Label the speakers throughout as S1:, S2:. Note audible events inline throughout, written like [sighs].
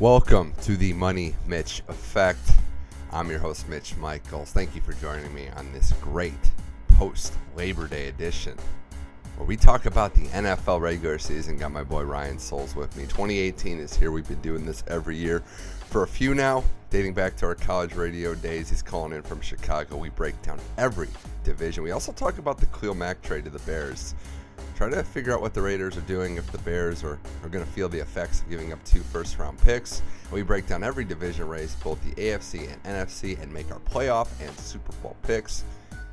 S1: Welcome to the Money Mitch Effect. I'm your host, Mitch Michaels. Thank you for joining me on this great post Labor Day edition where we talk about the NFL regular season. Got my boy Ryan Souls with me. 2018 is here. We've been doing this every year for a few now, dating back to our college radio days. He's calling in from Chicago. We break down every division. We also talk about the Khalil Mack trade to the Bears try to figure out what the Raiders are doing if the Bears are, are going to feel the effects of giving up two first round picks. We break down every division race, both the AFC and NFC, and make our playoff and Super Bowl picks.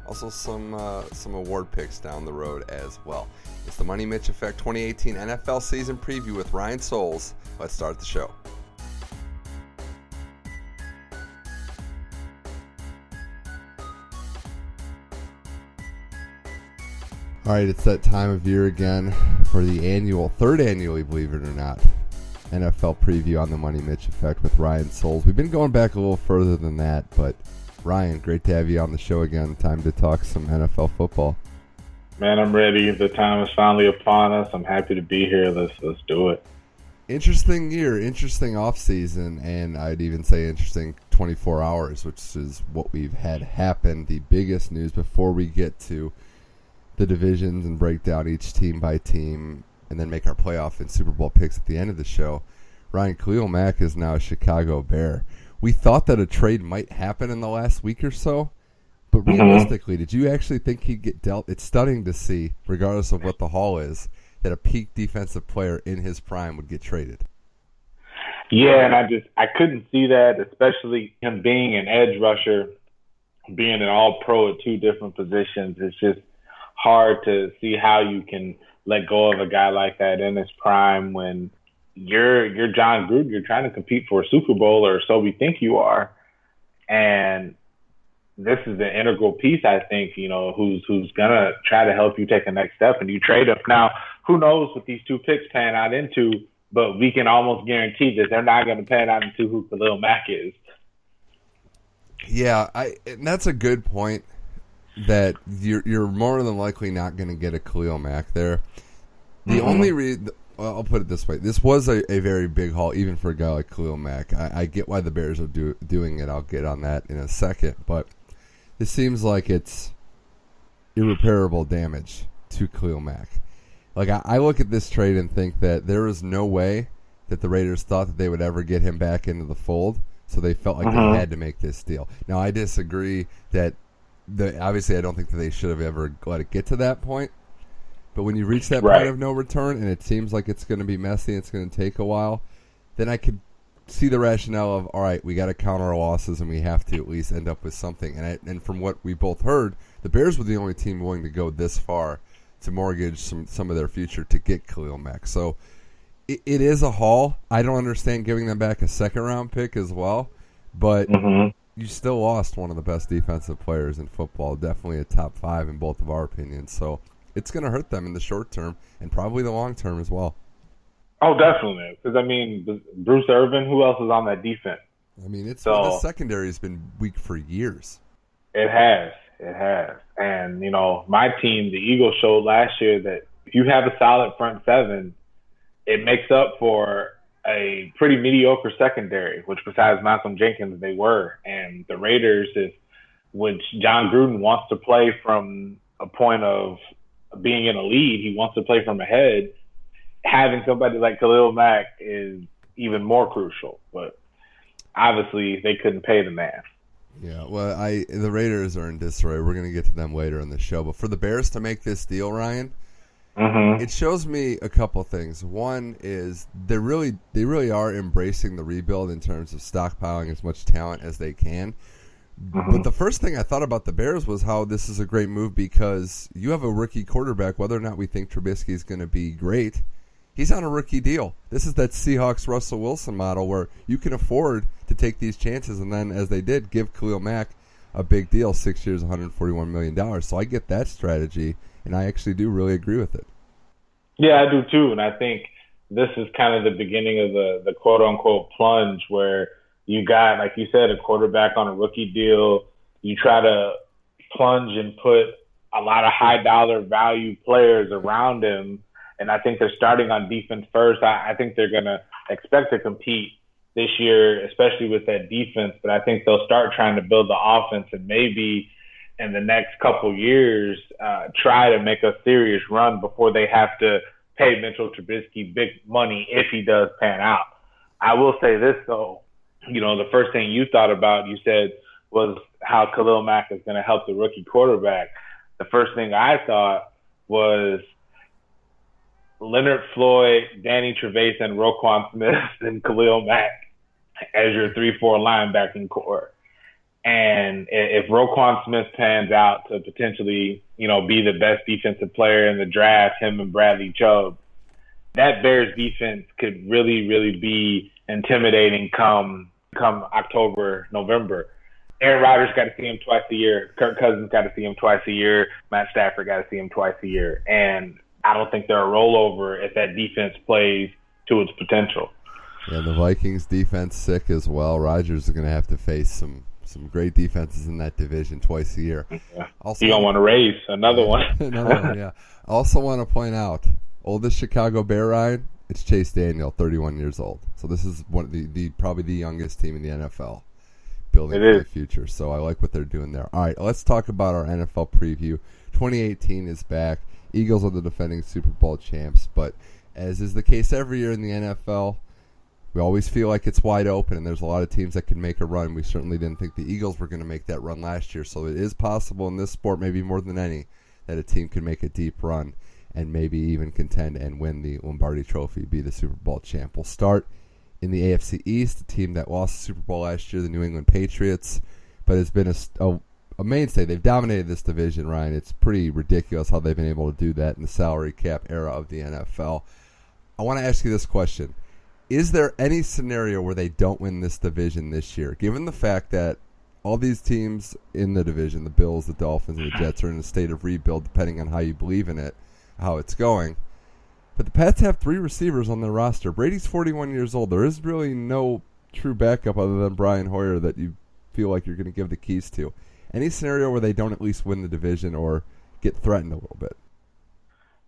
S1: Also, some uh, some award picks down the road as well. It's the Money Mitch Effect 2018 NFL season preview with Ryan Souls. Let's start the show. All right, it's that time of year again for the annual, third annually, believe it or not, NFL preview on the Money Mitch Effect with Ryan Souls. We've been going back a little further than that, but Ryan, great to have you on the show again. Time to talk some NFL football.
S2: Man, I'm ready. The time is finally upon us. I'm happy to be here. Let's let's do it.
S1: Interesting year, interesting off season, and I'd even say interesting 24 hours, which is what we've had happen. The biggest news before we get to the divisions and break down each team by team and then make our playoff and Super Bowl picks at the end of the show. Ryan Khalil Mack is now a Chicago Bear. We thought that a trade might happen in the last week or so, but mm-hmm. realistically, mm-hmm. did you actually think he'd get dealt? It's stunning to see, regardless of what the haul is, that a peak defensive player in his prime would get traded.
S2: Yeah, and I just I couldn't see that, especially him being an edge rusher, being an all pro at two different positions. It's just hard to see how you can let go of a guy like that in his prime when you're you're John Gruden. You're trying to compete for a Super Bowl, or so we think you are. And this is an integral piece, I think. You know, who's who's gonna try to help you take the next step, and you trade up now. Who knows what these two picks pan out into? But we can almost guarantee that they're not going to pan out into who Khalil Mack is.
S1: Yeah, I and that's a good point that you're you're more than likely not going to get a Khalil Mack there. The mm-hmm. only reason well, I'll put it this way: this was a, a very big haul, even for a guy like Khalil Mack. I, I get why the Bears are do, doing it. I'll get on that in a second, but it seems like it's irreparable damage to Khalil Mack. Like I, I look at this trade and think that there is no way that the Raiders thought that they would ever get him back into the fold, so they felt like uh-huh. they had to make this deal. Now I disagree that the obviously I don't think that they should have ever let it get to that point. But when you reach that right. point of no return and it seems like it's going to be messy and it's going to take a while, then I could see the rationale of all right, we got to count our losses and we have to at least end up with something. And I, and from what we both heard, the Bears were the only team willing to go this far to mortgage some some of their future to get Khalil Mack. So it, it is a haul. I don't understand giving them back a second round pick as well, but. Mm-hmm you still lost one of the best defensive players in football, definitely a top five in both of our opinions. So it's going to hurt them in the short term and probably the long term as well.
S2: Oh, definitely. Because I mean, Bruce Irvin. Who else is on that defense?
S1: I mean, it's so, the secondary has been weak for years.
S2: It has. It has. And you know, my team, the Eagles, showed last year that if you have a solid front seven, it makes up for a pretty mediocre secondary, which besides Malcolm Jenkins, they were. And the Raiders, if which John Gruden wants to play from a point of being in a lead, he wants to play from ahead. Having somebody like Khalil Mack is even more crucial. But obviously, they couldn't pay the man.
S1: Yeah, well, I the Raiders are in disarray. We're going to get to them later in the show. But for the Bears to make this deal, Ryan, Mm-hmm. It shows me a couple things. One is they really they really are embracing the rebuild in terms of stockpiling as much talent as they can. Mm-hmm. But the first thing I thought about the Bears was how this is a great move because you have a rookie quarterback. Whether or not we think Trubisky is going to be great, he's on a rookie deal. This is that Seahawks Russell Wilson model where you can afford to take these chances, and then as they did, give Khalil Mack a big deal, six years, 141 million dollars. So I get that strategy and I actually do really agree with it.
S2: Yeah, I do too, and I think this is kind of the beginning of the the quote unquote plunge where you got, like you said, a quarterback on a rookie deal. You try to plunge and put a lot of high dollar value players around him. And I think they're starting on defense first. I, I think they're going to expect to compete this year, especially with that defense. But I think they'll start trying to build the offense and maybe in the next couple years uh, try to make a serious run before they have to pay Mitchell Trubisky big money if he does pan out. I will say this though, you know, the first thing you thought about, you said was how Khalil Mack is going to help the rookie quarterback. The first thing I thought was Leonard Floyd, Danny Trevathan, Roquan Smith, [laughs] and Khalil Mack as your three-four linebacking core. And if Roquan Smith pans out to potentially, you know, be the best defensive player in the draft, him and Bradley Chubb, that Bears defense could really, really be intimidating come come October, November. Aaron Rodgers got to see him twice a year. Kirk Cousins got to see him twice a year. Matt Stafford got to see him twice a year. And I don't think they're a rollover if that defense plays to its potential.
S1: Yeah, the Vikings defense sick as well. Rodgers is going to have to face some some great defenses in that division twice a year.
S2: Yeah. Also, you don't want to raise another one. [laughs]
S1: another one, yeah. Also, want to point out oldest Chicago Bear ride. It's Chase Daniel, 31 years old. So this is one of the, the probably the youngest team in the NFL, building for the future. So I like what they're doing there. All right, let's talk about our NFL preview. 2018 is back. Eagles are the defending Super Bowl champs, but as is the case every year in the NFL, we always feel like it's wide open, and there's a lot of teams that can make a run. We certainly didn't think the Eagles were going to make that run last year, so it is possible in this sport, maybe more than any, that a team can make a deep run and maybe even contend and win the Lombardi Trophy, be the Super Bowl champ. We'll start in the AFC East, the team that lost the Super Bowl last year, the New England Patriots, but it's been a, a, a mainstay. They've dominated this division, Ryan. It's pretty ridiculous how they've been able to do that in the salary cap era of the NFL. I want to ask you this question is there any scenario where they don't win this division this year, given the fact that all these teams in the division, the Bills, the Dolphins, and the mm-hmm. Jets, are in a state of rebuild, depending on how you believe in it, how it's going. But the Pats have three receivers on their roster. Brady's 41 years old. There is really no true backup other than Brian Hoyer that you feel like you're going to give the keys to. Any scenario where they don't at least win the division or get threatened a little bit?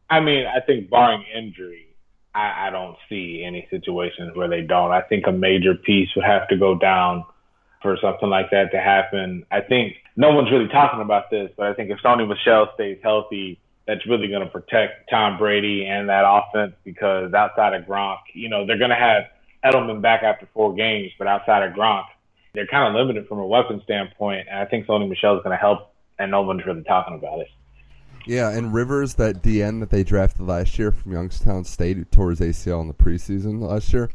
S2: I mean, I think barring injury, I, I don't see any situations where they don't. I think a major piece would have to go down for something like that to happen. I think no one's really talking about this, but I think if Sony Michel stays healthy, that's really going to protect Tom Brady and that offense because outside of Gronk, you know, they're going to have Edelman back after four games, but outside of Gronk, they're kind of limited from a weapon standpoint. And I think Sony Michel is going to help, and no one's really talking about it.
S1: Yeah, and Rivers, that DN that they drafted last year from Youngstown State, who tore his ACL in the preseason last year.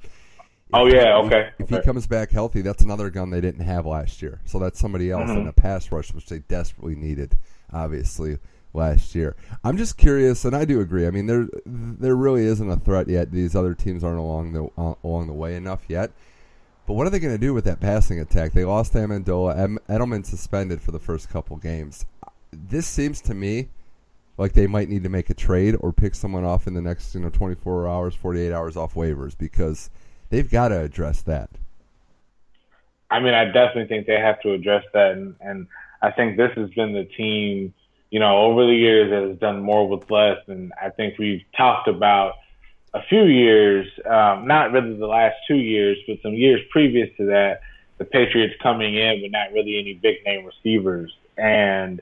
S2: Oh yeah, okay.
S1: If,
S2: okay.
S1: he comes back healthy, that's another gun they didn't have last year. So that's somebody else mm-hmm. in a pass rush, which they desperately needed, obviously last year. I'm just curious, and I do agree. I mean, there there really isn't a threat yet. These other teams aren't along the uh, along the way enough yet. But what are they going to do with that passing attack? They lost Amendola. Edelman suspended for the first couple games. This seems to me like they might need to make a trade or pick someone off in the next you know 24 hours 48 hours off waivers because they've got to address that.
S2: I mean i definitely think they have to address that and, and i think this has been the team you know over the years that has done more with less and i think we've talked about a few years um, not really the last two years but some years previous to that the patriots coming in with not really any big name receivers. And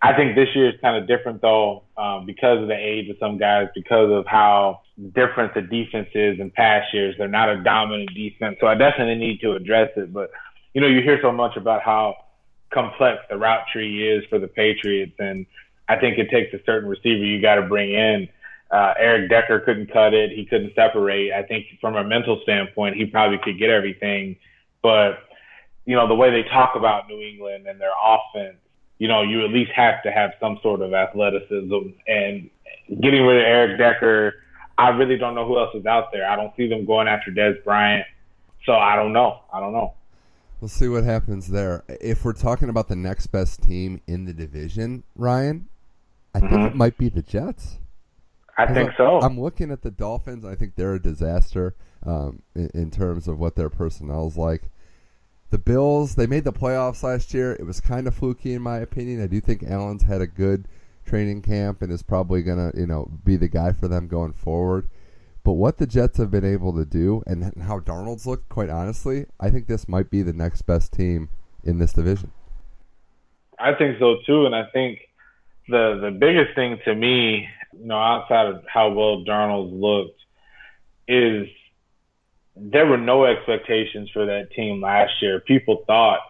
S2: I think this year is kind of different though, um, because of the age of some guys, because of how different the defense is in past years. They're not a dominant defense, so I definitely need to address it. But you know, you hear so much about how complex the route tree is for the Patriots, and I think it takes a certain receiver you got to bring in. Uh, Eric Decker couldn't cut it; he couldn't separate. I think from a mental standpoint, he probably could get everything, but you know the way they talk about New England and their offense you know, you at least have to have some sort of athleticism. And getting rid of Eric Decker, I really don't know who else is out there. I don't see them going after Dez Bryant. So I don't know. I don't know.
S1: We'll see what happens there. If we're talking about the next best team in the division, Ryan, I mm-hmm. think it might be the Jets.
S2: I think so.
S1: I'm looking at the Dolphins. I think they're a disaster um, in, in, terms of what their personnel's like. The Bills, they made the playoffs last year. It was kind of fluky in my opinion. I do think Allen's had a good training camp and is probably going to, you know, be the guy for them going forward. But what the Jets have been able to do and how Darnold's looked, quite honestly, I think this might be the next best team in this division.
S2: I think so too, and I think the the biggest thing to me, you know, outside of how well Darnold looked, is there were no expectations for that team last year. People thought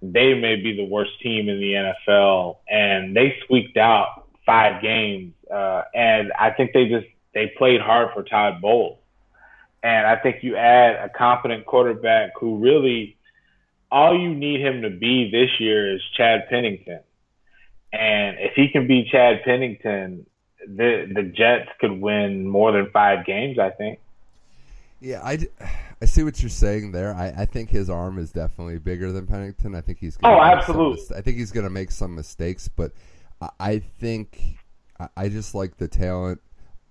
S2: they may be the worst team in the NFL, and they squeaked out five games. Uh, and I think they just they played hard for Todd Bowles. And I think you add a competent quarterback who really all you need him to be this year is Chad Pennington. And if he can be Chad Pennington, the the Jets could win more than five games. I think.
S1: Yeah, I, [sighs] I see what you're saying there. I, I think his arm is definitely bigger than Pennington. I think he's gonna
S2: oh absolutely.
S1: I think he's going to make some mistakes, but I, I think I, I, just like the talent.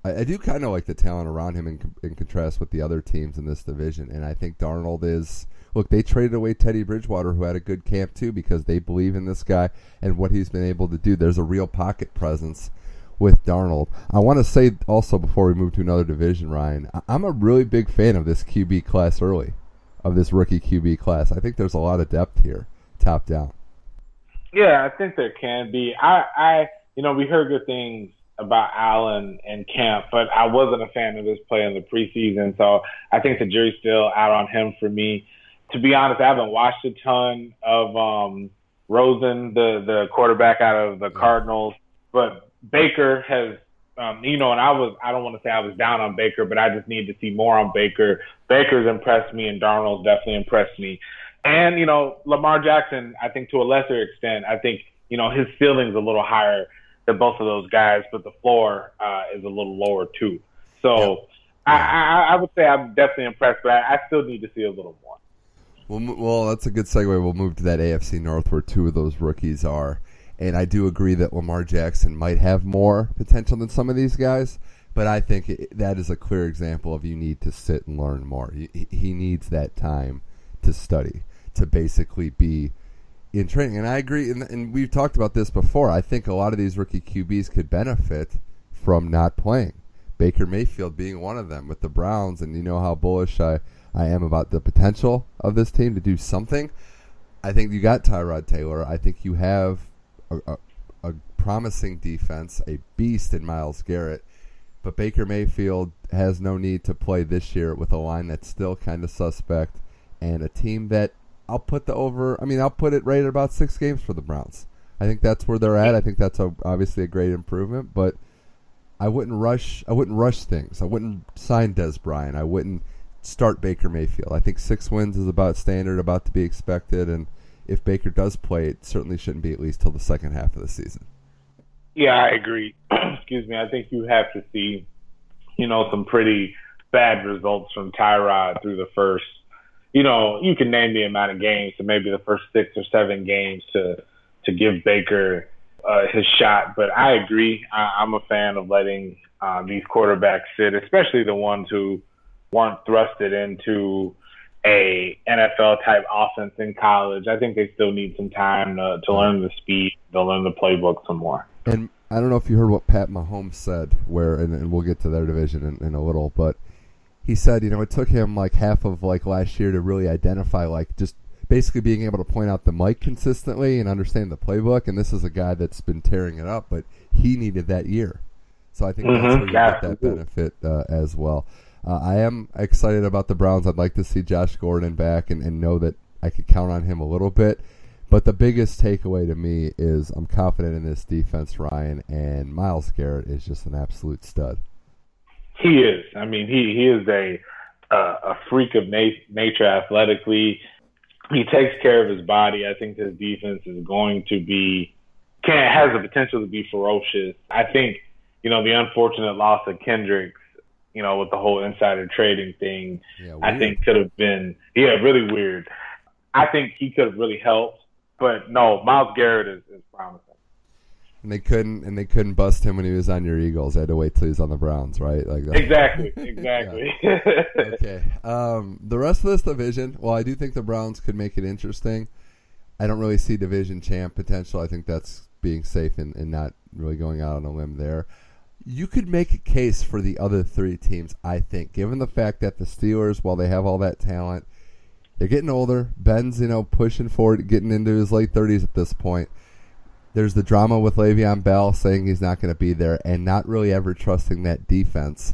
S1: I, I do kind of like the talent around him in, in contrast with the other teams in this division, and I think Darnold is look, they traded away Teddy Bridgewater, who had a good camp too, because they believe in this guy and what he's been able to do. There's a real pocket presence with Darnold. I want to say also before we move to another division, Ryan, I'm a really big fan of this QB class early, of this rookie QB class. I think there's a lot of depth here, top down.
S2: Yeah, I think there can be. I, I, you know, we heard good things about Allen and Camp, but I wasn't a fan of his play in the preseason, so I think the jury's still out on him for me to be honest, I haven't watched a ton of um, Rosen, the the quarterback out of the Cardinals, but Baker has, um, you know, and I was I don't want to say I was down on Baker, but I just need to see more on Baker. Baker's impressed me, and Darnold's definitely impressed me. And you know, Lamar Jackson, I think to a lesser extent, I think you know his ceiling's a little higher than both of those guys, but the floor uh, is a little lower too. So. I, I, I would say I'm definitely impressed, but I, I still need to see a little more.
S1: Well, well, that's a good segue. We'll move to that AFC North where two of those rookies are. And I do agree that Lamar Jackson might have more potential than some of these guys, but I think it, that is a clear example of you need to sit and learn more. He, he needs that time to study, to basically be in training. And I agree, and, and we've talked about this before. I think a lot of these rookie QBs could benefit from not playing. Baker Mayfield being one of them with the Browns, and you know how bullish I I am about the potential of this team to do something. I think you got Tyrod Taylor. I think you have a, a, a promising defense, a beast in Myles Garrett. But Baker Mayfield has no need to play this year with a line that's still kind of suspect and a team that I'll put the over. I mean, I'll put it right at about six games for the Browns. I think that's where they're at. I think that's a, obviously a great improvement, but I wouldn't rush. I wouldn't rush things. I wouldn't sign Dez Bryant. I wouldn't start Baker Mayfield. I think six wins is about standard, about to be expected, and if Baker does play, it certainly shouldn't be at least till the second half of the season.
S2: Yeah, I agree. [clears throat] Excuse me. I think you have to see, you know, some pretty bad results from Tyrod through the first. You know, you can name the amount of games, so maybe the first six or seven games to to give Baker uh, his shot. But I agree. I, I'm a fan of letting uh, these quarterbacks sit, especially the ones who weren't thrusted into a NFL type offense in college. I think they still need some time to, to learn the speed, to learn the playbook some more.
S1: And I don't know if you heard what Pat Mahomes said, where and, and we'll get to their division in, in a little, but he said, you know, it took him like half of like last year to really identify like just basically being able to point out the Mike consistently and understand the playbook. And this is a guy that's been tearing it up, but he needed that year. So I think mm-hmm. that's where you get that benefit uh, as well. Uh, I am excited about the Browns. I'd like to see Josh Gordon back and, and know that I could count on him a little bit. But the biggest takeaway to me is I'm confident in this defense, Ryan, and Myles Garrett is just an absolute stud.
S2: He is. I mean, he he is a uh, a freak of na- nature athletically. He takes care of his body. I think this defense is going to be can has the potential to be ferocious. I think you know the unfortunate loss of Kendricks you know, with the whole insider trading thing, yeah, I think could have been, yeah, really weird. I think he could have really helped, but no, Myles Garrett is, is promising.
S1: And they couldn't, and they couldn't bust him when he was on your Eagles. They had to wait till he's on the Browns, right?
S2: Like that. exactly, [laughs] exactly. [laughs]
S1: okay. Um, the rest of this division, well, I do think the Browns could make it interesting. I don't really see division champ potential. I think that's being safe and, and not really going out on a limb there you could make a case for the other three teams, I think, given the fact that the Steelers, while they have all that talent, they're getting older. Ben's, you know, pushing forward, getting into his late 30s at this point. There's the drama with Le'Veon Bell saying he's not going to be there and not really ever trusting that defense.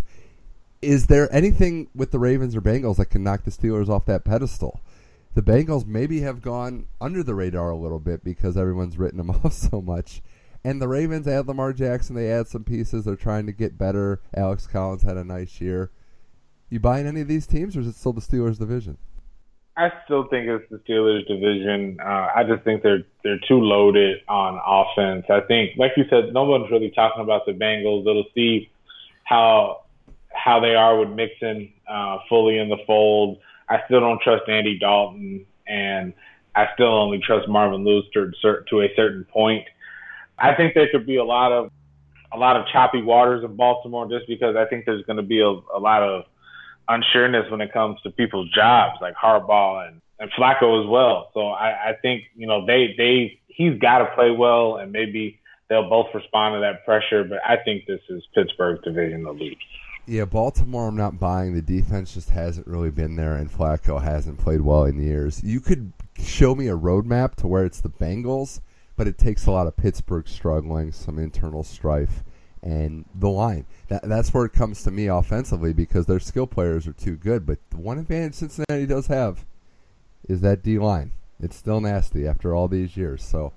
S1: Is there anything with the Ravens or Bengals that can knock the Steelers off that pedestal? The Bengals maybe have gone under the radar a little bit because everyone's written them [laughs] off so much. And the Ravens add Lamar Jackson. They add some pieces. They're trying to get better. Alex Collins had a nice year. You buying any of these teams, or is it still the Steelers division?
S2: I still think it's the Steelers division. Uh, I just think they're they're too loaded on offense. I think, like you said, no one's really talking about the Bengals. It'll see how how they are with Mixon uh, fully in the fold. I still don't trust Andy Dalton, and I still only trust Marvin Lewis to, to a certain point. I think there could be a lot of a lot of choppy waters in Baltimore just because I think there's going to be a, a lot of unsureness when it comes to people's jobs, like Harbaugh and, and Flacco as well. So I, I think you know they they he's got to play well, and maybe they'll both respond to that pressure. But I think this is Pittsburgh's division lose.
S1: Yeah, Baltimore, I'm not buying. The defense just hasn't really been there, and Flacco hasn't played well in years. You could show me a roadmap to where it's the Bengals but it takes a lot of Pittsburgh struggling, some internal strife, and the line. That, that's where it comes to me offensively because their skill players are too good. But the one advantage Cincinnati does have is that D line. It's still nasty after all these years. So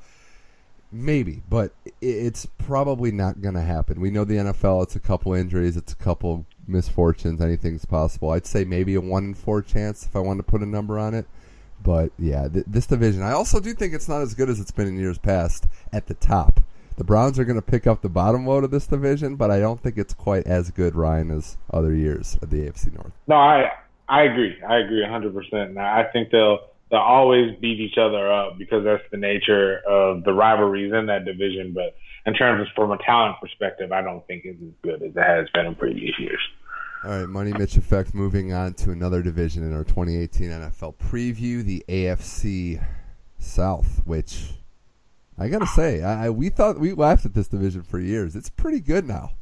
S1: maybe, but it's probably not going to happen. We know the NFL. It's a couple injuries. It's a couple misfortunes. Anything's possible. I'd say maybe a one in four chance if I wanted to put a number on it. But yeah, th- this division, I also do think it's not as good as it's been in years past at the top. The Browns are going to pick up the bottom load of this division, but I don't think it's quite as good, Ryan, as other years of the AFC North.
S2: No, I I agree. I agree 100%. Now, I think they'll they'll always beat each other up because that's the nature of the rivalries in that division. But in terms of from a talent perspective, I don't think it's as good as it has been in previous years.
S1: All right, Money Mitch effect. Moving on to another division in our 2018 NFL preview, the AFC South, which I gotta say, I, we thought we laughed at this division for years. It's pretty good now.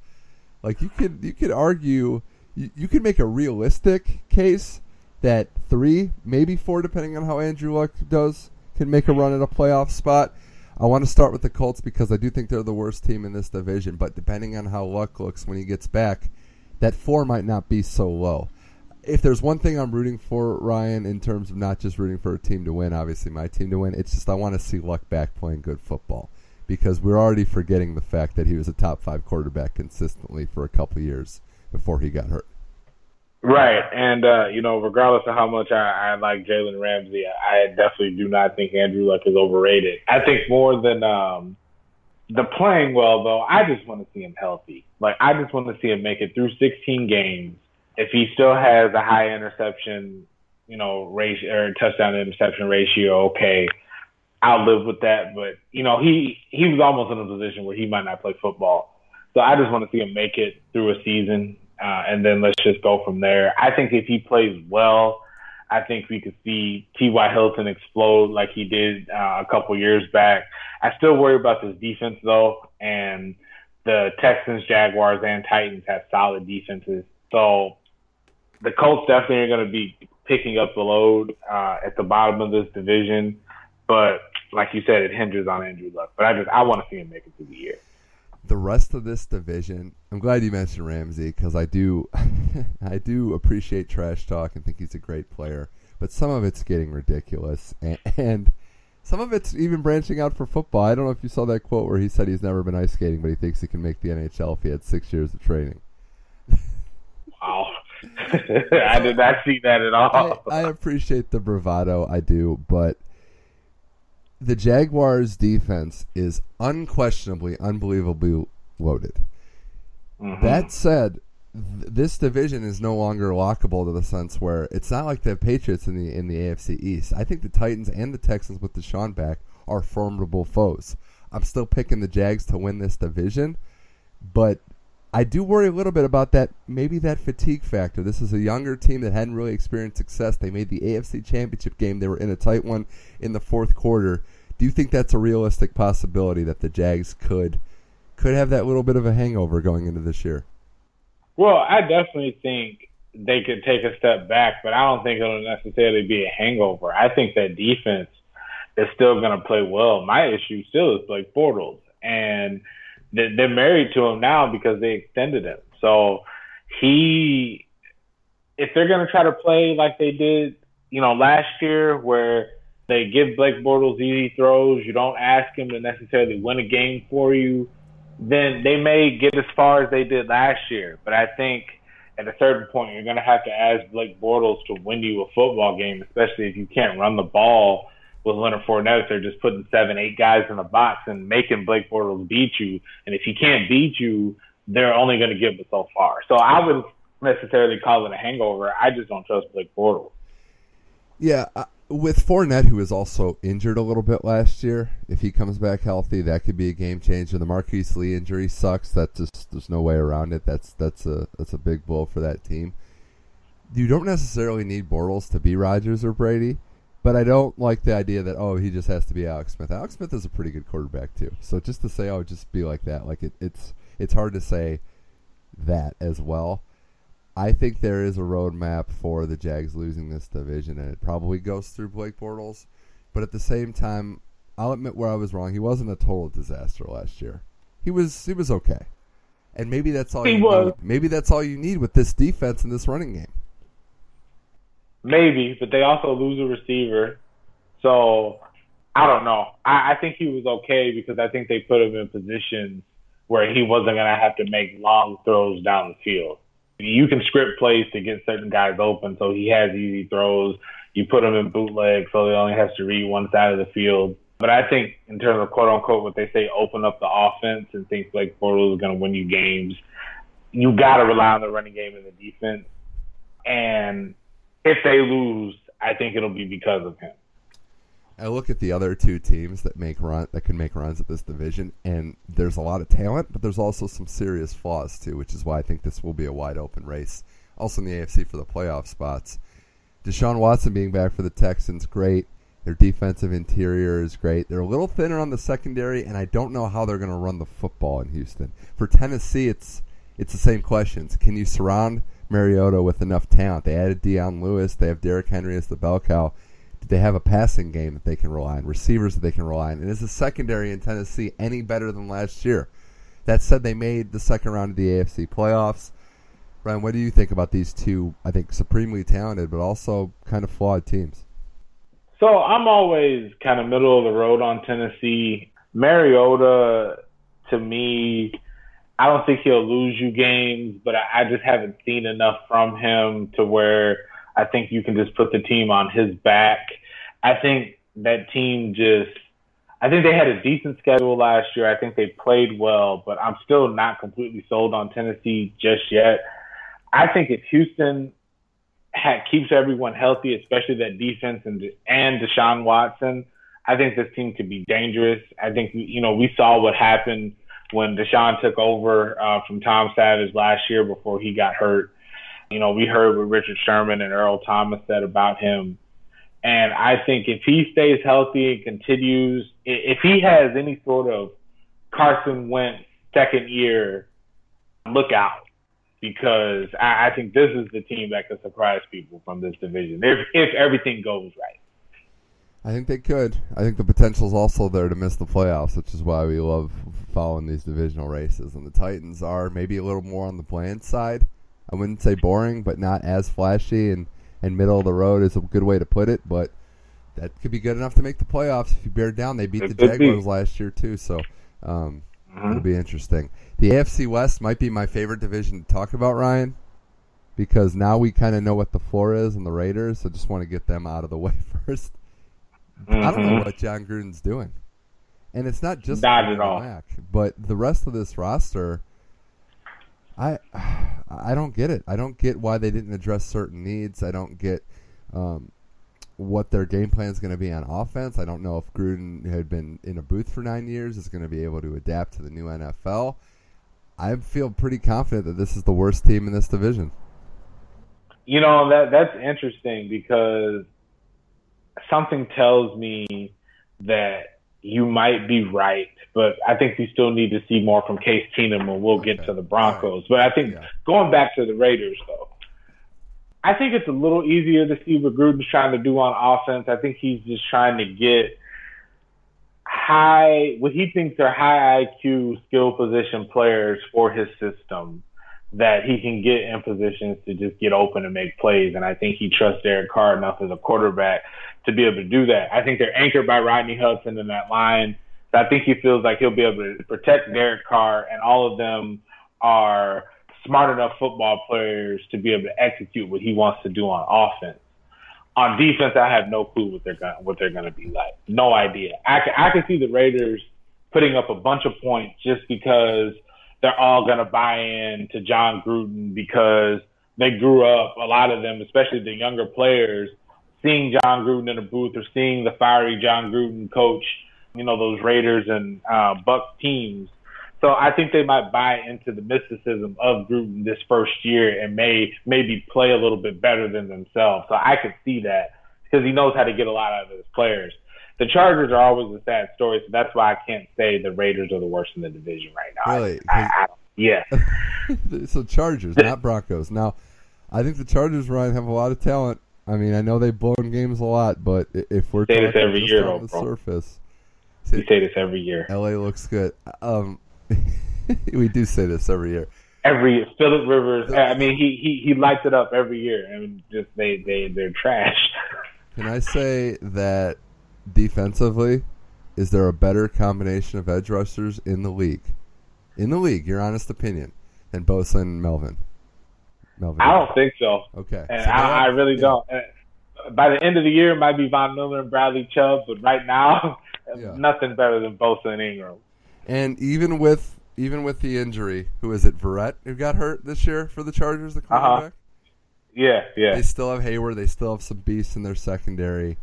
S1: Like you could you could argue, you, you could make a realistic case that three, maybe four, depending on how Andrew Luck does, can make a run at a playoff spot. I want to start with the Colts because I do think they're the worst team in this division. But depending on how Luck looks when he gets back that four might not be so low. If there's one thing I'm rooting for, Ryan, in terms of not just rooting for a team to win, obviously my team to win, it's just I want to see Luck back playing good football because we're already forgetting the fact that he was a top five quarterback consistently for a couple years before he got hurt.
S2: Right, and uh, you know, regardless of how much I, I like Jalen Ramsey, I definitely do not think Andrew Luck is overrated. I think more than um, the playing well though, I just want to see him healthy. Like I just want to see him make it through 16 games. If he still has a high interception, you know, ratio or touchdown interception ratio, okay, I'll live with that. But you know, he he was almost in a position where he might not play football. So I just want to see him make it through a season, uh, and then let's just go from there. I think if he plays well, I think we could see T.Y. Hilton explode like he did uh, a couple years back. I still worry about this defense though, and the Texans, Jaguars, and Titans have solid defenses. So the Colts definitely are going to be picking up the load uh, at the bottom of this division. But like you said, it hinges on Andrew Luck. But I just I want to see him make it through the year.
S1: The rest of this division, I'm glad you mentioned Ramsey because I do, [laughs] I do appreciate trash talk and think he's a great player. But some of it's getting ridiculous, and, and some of it's even branching out for football. I don't know if you saw that quote where he said he's never been ice skating, but he thinks he can make the NHL if he had six years of training.
S2: Wow. [laughs] I did not see that at all.
S1: I, I, appreciate the bravado, I do, but the Jaguars' defense is unquestionably, unbelievably loaded. Mm-hmm. That said, this division is no longer lockable to the sense where it's not like the Patriots in the in the AFC East. I think the Titans and the Texans with Deshaun back are formidable foes. I'm still picking the Jags to win this division, but I do worry a little bit about that maybe that fatigue factor. This is a younger team that hadn't really experienced success. They made the AFC Championship game. They were in a tight one in the fourth quarter. Do you think that's a realistic possibility that the Jags could could have that little bit of a hangover going into this year.
S2: Well, I definitely think they could take a step back, but I don't think it'll necessarily be a hangover. I think that defense is still going to play well. My issue still is Blake Bortles, and they're married to him now because they extended him. So he, if they're to try to play like they did, you know, last year, where they give Blake Bortles easy throws, you don't ask him to necessarily win a game for you, then they may get as far as they did last year. But I think at a certain point, you're to have to ask Blake Bortles to win you a football game, especially if you can't run the ball with Leonard Fournette. They're just putting seven, eight guys in the box and making Blake Bortles beat you. And if he can't beat you, they're only going to give it so far. So I wouldn't necessarily call it a hangover. I just don't trust Blake Bortles.
S1: Yeah, uh, with Fournette, who was also injured a little bit last year, if he comes back healthy, that could be a game changer. The Marquise Lee injury sucks. That just there's no way around it. That's that's a that's a big blow for that team. You don't necessarily need Bortles to be Rodgers or Brady, but I don't like the idea that oh he just has to be Alex Smith. Alex Smith is a pretty good quarterback too. So just to say oh just be like that, like it, it's it's hard to say that as well. I think there is a roadmap for the Jags losing this division, and it probably goes through Blake Bortles. But at the same time, I'll admit where I was wrong. He wasn't a total disaster last year. He was he was okay, and maybe that's all
S2: he
S1: you
S2: was.
S1: need. Maybe that's all you need with this defense and this running game.
S2: Maybe, but they also lose a receiver, so I don't know. I, I think he was okay because I think they put him in positions where he wasn't going to have to make long throws down the field you can script plays to get certain guys open, so he has easy throws. You put him in bootleg, so he only has to read one side of the field. But I think in terms of quote unquote what they say, open up the offense and think Blake Bortles is going to win you games. You got to rely on the running game and the defense. And if they lose, I think it'll be because of him.
S1: I look at the other two teams that make run that can make runs at this division, and there's a lot of talent, but there's also some serious flaws too, which is why I think this will be a wide open race. Also in the AFC for the playoff spots. Deshaun Watson being back for the Texans, great. Their defensive interior is great. They're a little thinner on the secondary, and I don't know how they're going to run the football in Houston. For Tennessee, it's it's the same questions. Can you surround Mariota with enough talent? They added Dion Lewis. They have Derrick Henry as the bell cow Did they have a passing game that they can rely on, receivers that they can rely on? And is the secondary in Tennessee any better than last year? That said, they made the second round of the AFC playoffs. Ryan, what do you think about these two, I think, supremely talented, but also kind of flawed teams?
S2: So I'm always kind of middle of the road on Tennessee. Mariota, to me, I don't think he'll lose you games, but I, I just haven't seen enough from him to where – I think you can just put the team on his back. I think that team just I think they had a decent schedule last year. I think they played well, but I'm still not completely sold on Tennessee just yet. I think if Houston ha- keeps everyone healthy, especially that defense and and Deshaun Watson, I think this team could be dangerous. I think you know we saw what happened when Deshaun took over uh, from Tom Savage last year before he got hurt. You know, we heard what Richard Sherman and Earl Thomas said about him. And I think if he stays healthy and continues, if he has any sort of Carson Wentz second year, look out because I, I think this is the team that could surprise people from this division if if everything goes right.
S1: I think they could. I think the potential is also there to miss the playoffs, which is why we love following these divisional races. And the Titans are maybe a little more on the bland side. I wouldn't say boring, but not as flashy and, and middle of the road is a good way to put it. But that could be good enough to make the playoffs if you bear down. They beat it the Jaguars be. last year too, so um, mm-hmm. it'll be interesting. The AFC West might be my favorite division to talk about, Ryan, because now we kind of know what the floor is and the Raiders. So just want to get them out of the way [laughs] 1st mm-hmm. I don't know mm-hmm. what John Gruden's doing, and it's not just
S2: not at all.
S1: Mack, but the rest of this roster I [sighs] I don't get it. I don't get why they didn't address certain needs. I don't get um, what their game plan is going to be on offense. I don't know if Gruden had been in a booth for nine years is going to be able to adapt to the new NFL. I feel pretty confident that this is the worst team in this division.
S2: You know that that's interesting because something tells me that you might be right, but I think we still need to see more from Case Keenum, and we'll get to the Broncos. But I think
S1: Yeah.
S2: going back to the Raiders, though, I think it's a little easier to see what Gruden's trying to do on offense. I think he's just trying to get high, what he thinks are high IQ skill position players for his system that he can get in positions to just get open and make plays. And I think he trusts Derek Carr enough as a quarterback to be able to do that. I think they're anchored by Rodney Hudson in that line. So I think he feels like he'll be able to protect Derek Carr, and all of them are smart enough football players to be able to execute what he wants to do on offense. On defense, I have no clue what they're going what they're going to be like. No idea. I can, I can see the Raiders putting up a bunch of points just because they're all going to buy in to John Gruden because they grew up. A lot of them, especially the younger players, seeing John Gruden in a booth or seeing the fiery John Gruden coach, you know, those Raiders and uh, Bucs teams. So I think they might buy into the mysticism of Gruden this first year and may maybe play a little bit better than themselves. So I could see that because he knows how to get a lot out of his players. The Chargers are always a sad story, so that's why I can't say the Raiders are the worst in the division right now.
S1: Really?
S2: I, I, yeah. [laughs]
S1: so Chargers, not Broncos. Now, I think the Chargers, Ryan, have a lot of talent. I mean, I know they've blown games a lot, but if we're
S2: Say this
S1: talking
S2: every
S1: just
S2: year,
S1: on the
S2: bro.
S1: surface,
S2: We say this every year.
S1: LA looks good. Um, [laughs] we do say this every year.
S2: Every Philip Rivers, I mean, he he he lights it up every year, and just they they they're trash. [laughs]
S1: Can I say that defensively, is there a better combination of edge rushers in the league? In the league, your honest opinion, than Bosa and Melvin. Melvin.
S2: I don't think so.
S1: Okay.
S2: And
S1: So
S2: I, I really
S1: yeah.
S2: don't. Uh, By the end of the year, it might be Von Miller and Bradley Chubb, but right now, [laughs]
S1: Yeah.
S2: nothing better than Bosa and Ingram.
S1: And even with even with the injury, who is it? Verrett who got hurt this year for the Chargers, the
S2: Uh-huh.
S1: quarterback.
S2: Yeah, yeah.
S1: They still have Hayward. They still have some beasts in their secondary.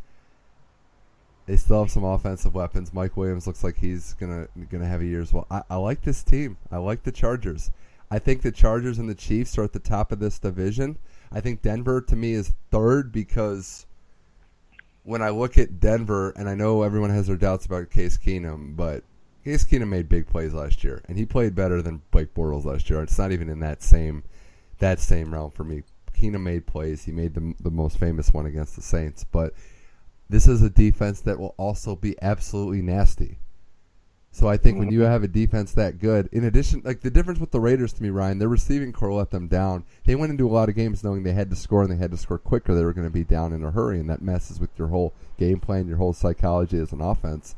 S1: They still have some offensive weapons. Mike Williams looks like he's gonna gonna have a year as well. I, I like this team. I like the Chargers. I think the Chargers and the Chiefs are at the top of this division. I think Denver to me is third because when I look at Denver, and I know everyone has their doubts about Case Keenum, but Case Keenum made big plays last year, and he played better than Blake Bortles last year. It's not even in that same that same realm for me. Keenum made plays. He made the the most famous one against the Saints, but this is a defense that will also be absolutely nasty. So I think when you have a defense that good, in addition, like the difference with the Raiders to me, Ryan, their receiving core let them down. They went into a lot of games knowing they had to score and they had to score quicker. They were going to be down in a hurry, and that messes with your whole game plan, your whole psychology as an offense.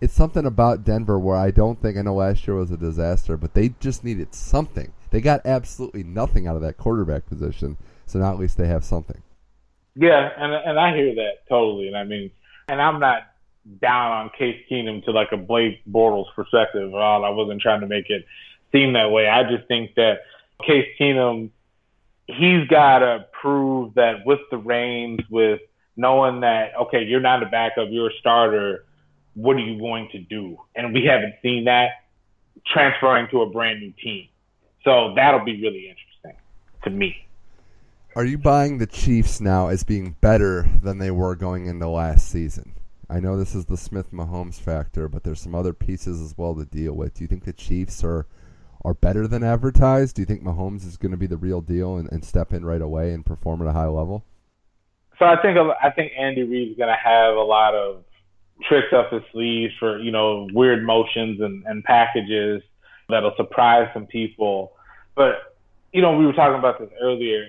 S1: It's something about Denver where I don't think I know last year was a disaster, but they just needed something. They got absolutely nothing out of that quarterback position, so now at least they have something.
S2: Yeah, and and I hear that totally. And I mean, and I'm not down on Case Keenum to like a Blake Bortles perspective at all. I wasn't trying to make it seem that way. I just think that Case Keenum, he's got to prove that with the reins, with knowing that okay, you're not a backup, you're a starter. What are you going to do? And we haven't seen that transferring to a brand new team. So that'll be really interesting to me.
S1: Are you buying the Chiefs now as being better than they were going into last season? I know this is the Smith Mahomes factor, but there's some other pieces as well to deal with. Do you think the Chiefs are are better than advertised? Do you think Mahomes is going to be the real deal and, and step in right away and perform at a high level?
S2: So I think I think Andy Reid's going to have a lot of tricks up his sleeves for you know weird motions and, and packages that'll surprise some people. But you know we were talking about this earlier.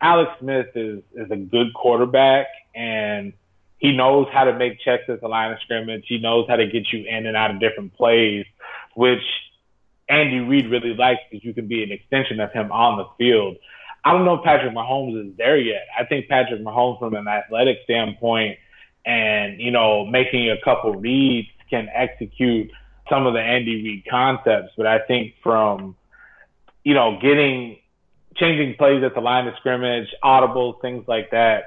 S2: Alex Smith is is a good quarterback and he knows how to make checks at the line of scrimmage. He knows how to get you in and out of different plays, which Andy Reid really likes because you can be an extension of him on the field. I don't know if Patrick Mahomes is there yet. I think Patrick Mahomes, from an athletic standpoint, and you know, making a couple reads can execute some of the Andy Reid concepts. But I think from you know, getting changing plays at the line of scrimmage, audibles, things like that.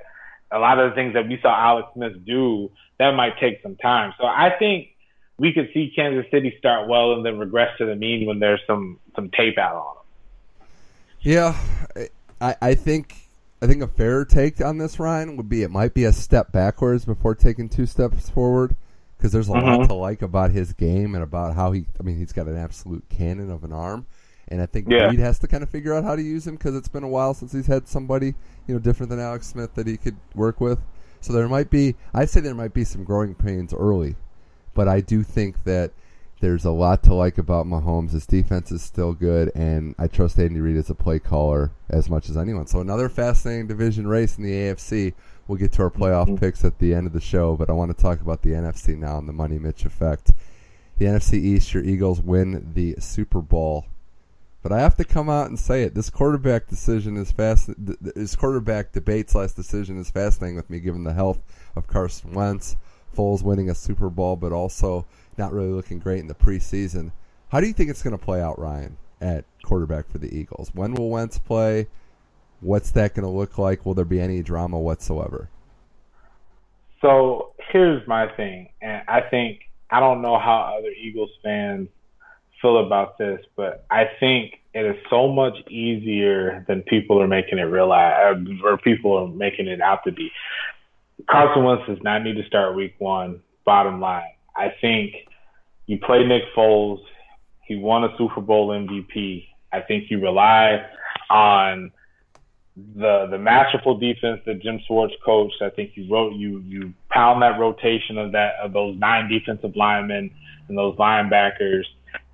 S2: A lot of the things that we saw Alex Smith do, that might take some time. So I think we could see Kansas City start well and then regress to the mean when there's some some tape out on them.
S1: Yeah, I, I think I think a fair take on this, Ryan, would be it might be a step backwards before taking two steps forward. because there's a
S2: Mhm.
S1: lot to like about his game and about how he. I mean, he's got an absolute cannon of an arm, and I think
S2: Yeah.
S1: Reid has to kind of figure out how to use him because it's been a while since he's had somebody you know different than Alex Smith that he could work with. So there might be, I'd say there might be some growing pains early, but I do think that there's a lot to like about Mahomes. His defense is still good, and I trust Andy Reid as a play caller as much as anyone. So another fascinating division race in the AFC. We'll get to our playoff
S2: Mhm.
S1: picks at the end of the show, but I want to talk about the NFC now and the Money Mitch effect. The NFC East, your Eagles win the Super Bowl. But I have to come out and say it. This quarterback decision is fast. th- th- This quarterback debate slash decision is fascinating with me, given the health of Carson Wentz, Foles winning a Super Bowl, but also not really looking great in the preseason. How do you think it's going to play out, Ryan, at quarterback for the Eagles? When will Wentz play? What's that going to look like? Will there be any drama whatsoever?
S2: So here's my thing, and I think I don't know how other Eagles fans feel about this, but I think it is so much easier than people are making it realize, uh, or people are making it out to be. Carson Wentz does not need to start Week One. Bottom line, I think you play Nick Foles. He won a Super Bowl MVP. I think you rely on the the masterful defense that Jim Schwartz coached. I think you wrote you you pound that rotation of that of those nine defensive linemen and those linebackers,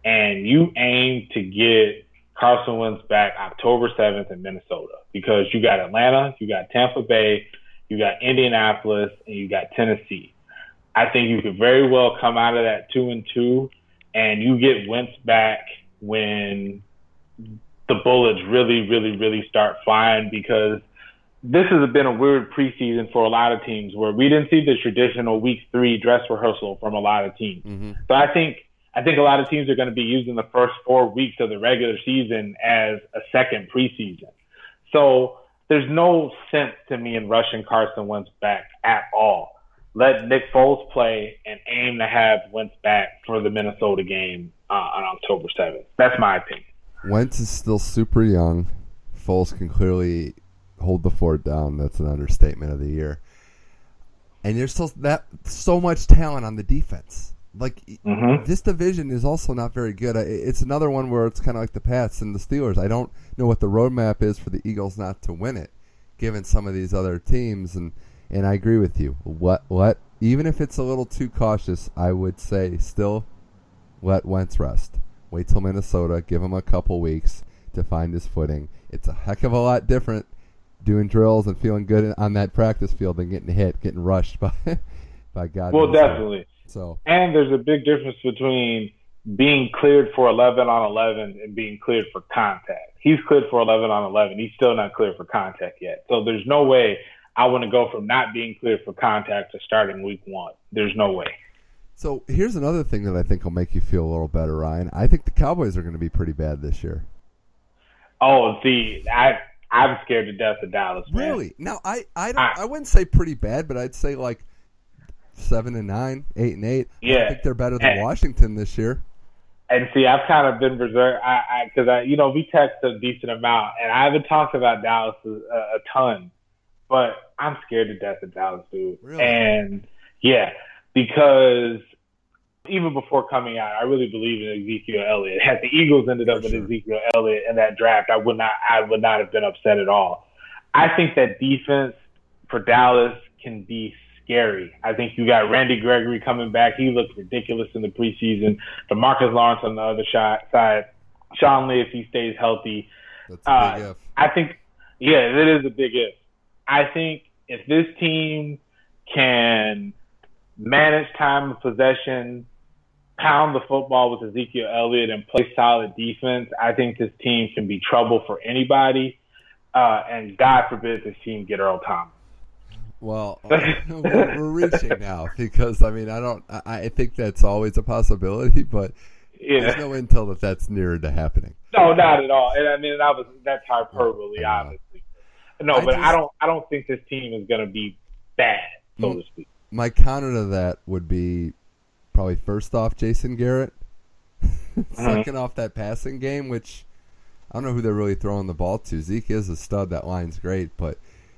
S2: and you aim to get Carson Wentz back October seventh in Minnesota because you got Atlanta, you got Tampa Bay, you got Indianapolis, and you got Tennessee. I think you could very well come out of that two and two, and you get Wentz back when the bullets really, really, really start flying because this has been a weird preseason for a lot of teams where we didn't see the traditional week three dress rehearsal from a lot of teams.
S1: Mm-hmm.
S2: So I think I think a lot of teams are going to be using the first four weeks of the regular season as a second preseason. So there's no sense to me in rushing Carson Wentz back at all. Let Nick Foles play and aim to have Wentz back for the Minnesota game uh, on October 7th. That's my opinion.
S1: Wentz is still super young. Foles can clearly hold the fort down. That's an understatement of the year. And there's still that so much talent on the defense. Like
S2: Mhm.
S1: this division is also not very good. It's another one where it's kind of like the Pats and the Steelers. I don't know what the roadmap is for the Eagles not to win it, given some of these other teams. And and I agree with you. What what even if it's a little too cautious, I would say still let Wentz rest. Wait till Minnesota. Give him a couple weeks to find his footing. It's a heck of a lot different doing drills and feeling good on that practice field than getting hit, getting rushed [laughs] by by God.
S2: Well, definitely.
S1: So
S2: And there's a big difference between being cleared for 11 on 11 and being cleared for contact. He's cleared for 11 on 11. He's still not cleared for contact yet. So there's no way I want to go from not being cleared for contact to starting week one. There's no way.
S1: So here's another thing that I think will make you feel a little better, Ryan. I think the Cowboys are going to be pretty bad this year.
S2: Oh, see, I I'm scared to death of Dallas. Man.
S1: Really? Now I I don't
S2: I-
S1: I wouldn't say pretty bad, but I'd say like seven and nine, eight and eight.
S2: Yeah, I
S1: think they're better than
S2: And-
S1: Washington this year.
S2: And see, I've kind of been reserved. I, I, because I, you know, we text a decent amount, and I haven't talked about Dallas a, a ton, but I'm scared to death of Dallas, dude.
S1: Really?
S2: And yeah, because even before coming out, I really believe in Ezekiel Elliott. Had the Eagles ended up with
S1: sure.
S2: Ezekiel Elliott in that draft, I would not, I would not have been upset at all. I think that defense for Dallas can be scary. I think you got Randy Gregory coming back. He looked ridiculous in the preseason. DeMarcus Lawrence on the other shot, side. Sean Lee, if he stays healthy.
S1: That's a
S2: Uh,
S1: big if.
S2: I think, yeah, it is a big if. I think if this team can manage time of possession, pound the football with Ezekiel Elliott, and play solid defense, I think this team can be trouble for anybody. Uh, and God forbid this team get Earl Thomas.
S1: Well, [laughs] uh, [laughs] we're, we're reaching now because I mean I don't I, I think that's always a possibility, but
S2: Yeah.
S1: there's no intel that that's nearer to happening.
S2: No, not at all. And I mean, that was that's hyperbole,
S1: know.
S2: honestly. No,
S1: I
S2: but
S1: just-
S2: I don't. I don't think this team is going to be bad, so to speak.
S1: My counter to that would be probably first off Jason Garrett, [laughs] mm-hmm. second off that passing game, which I don't know who they're really throwing the ball to. Zeke is a stud. That line's great, but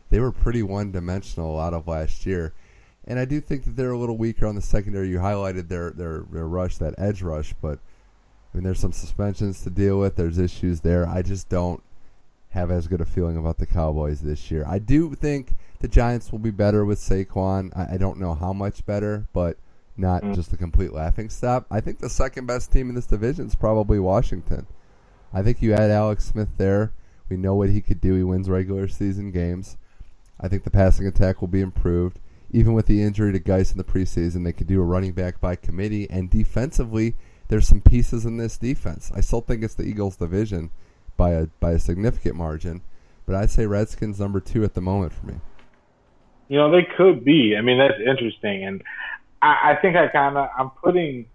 S1: they were pretty one dimensional a lot of last year. And I do think that they're a little weaker on the secondary. You highlighted their their, their rush, that edge rush, but I mean, there's some suspensions to deal with. There's issues there. I just don't have as good a feeling about the Cowboys this year. I do think the Giants will be better with Saquon. I, I don't know how much better, but not mm. just a complete laughing stock. I think the second best team in this division is probably Washington. I think you add Alex Smith there. We know what he could do. He wins regular season games. I think the passing attack will be improved. Even with the injury to Guice in the preseason, they could do a running back by committee. And defensively, there's some pieces in this defense. I still think it's the Eagles' division by a by a significant margin, but I'd say Redskins number two at the moment for me.
S2: You know, they could be. I mean, that's interesting, and I, I think I kind of I'm putting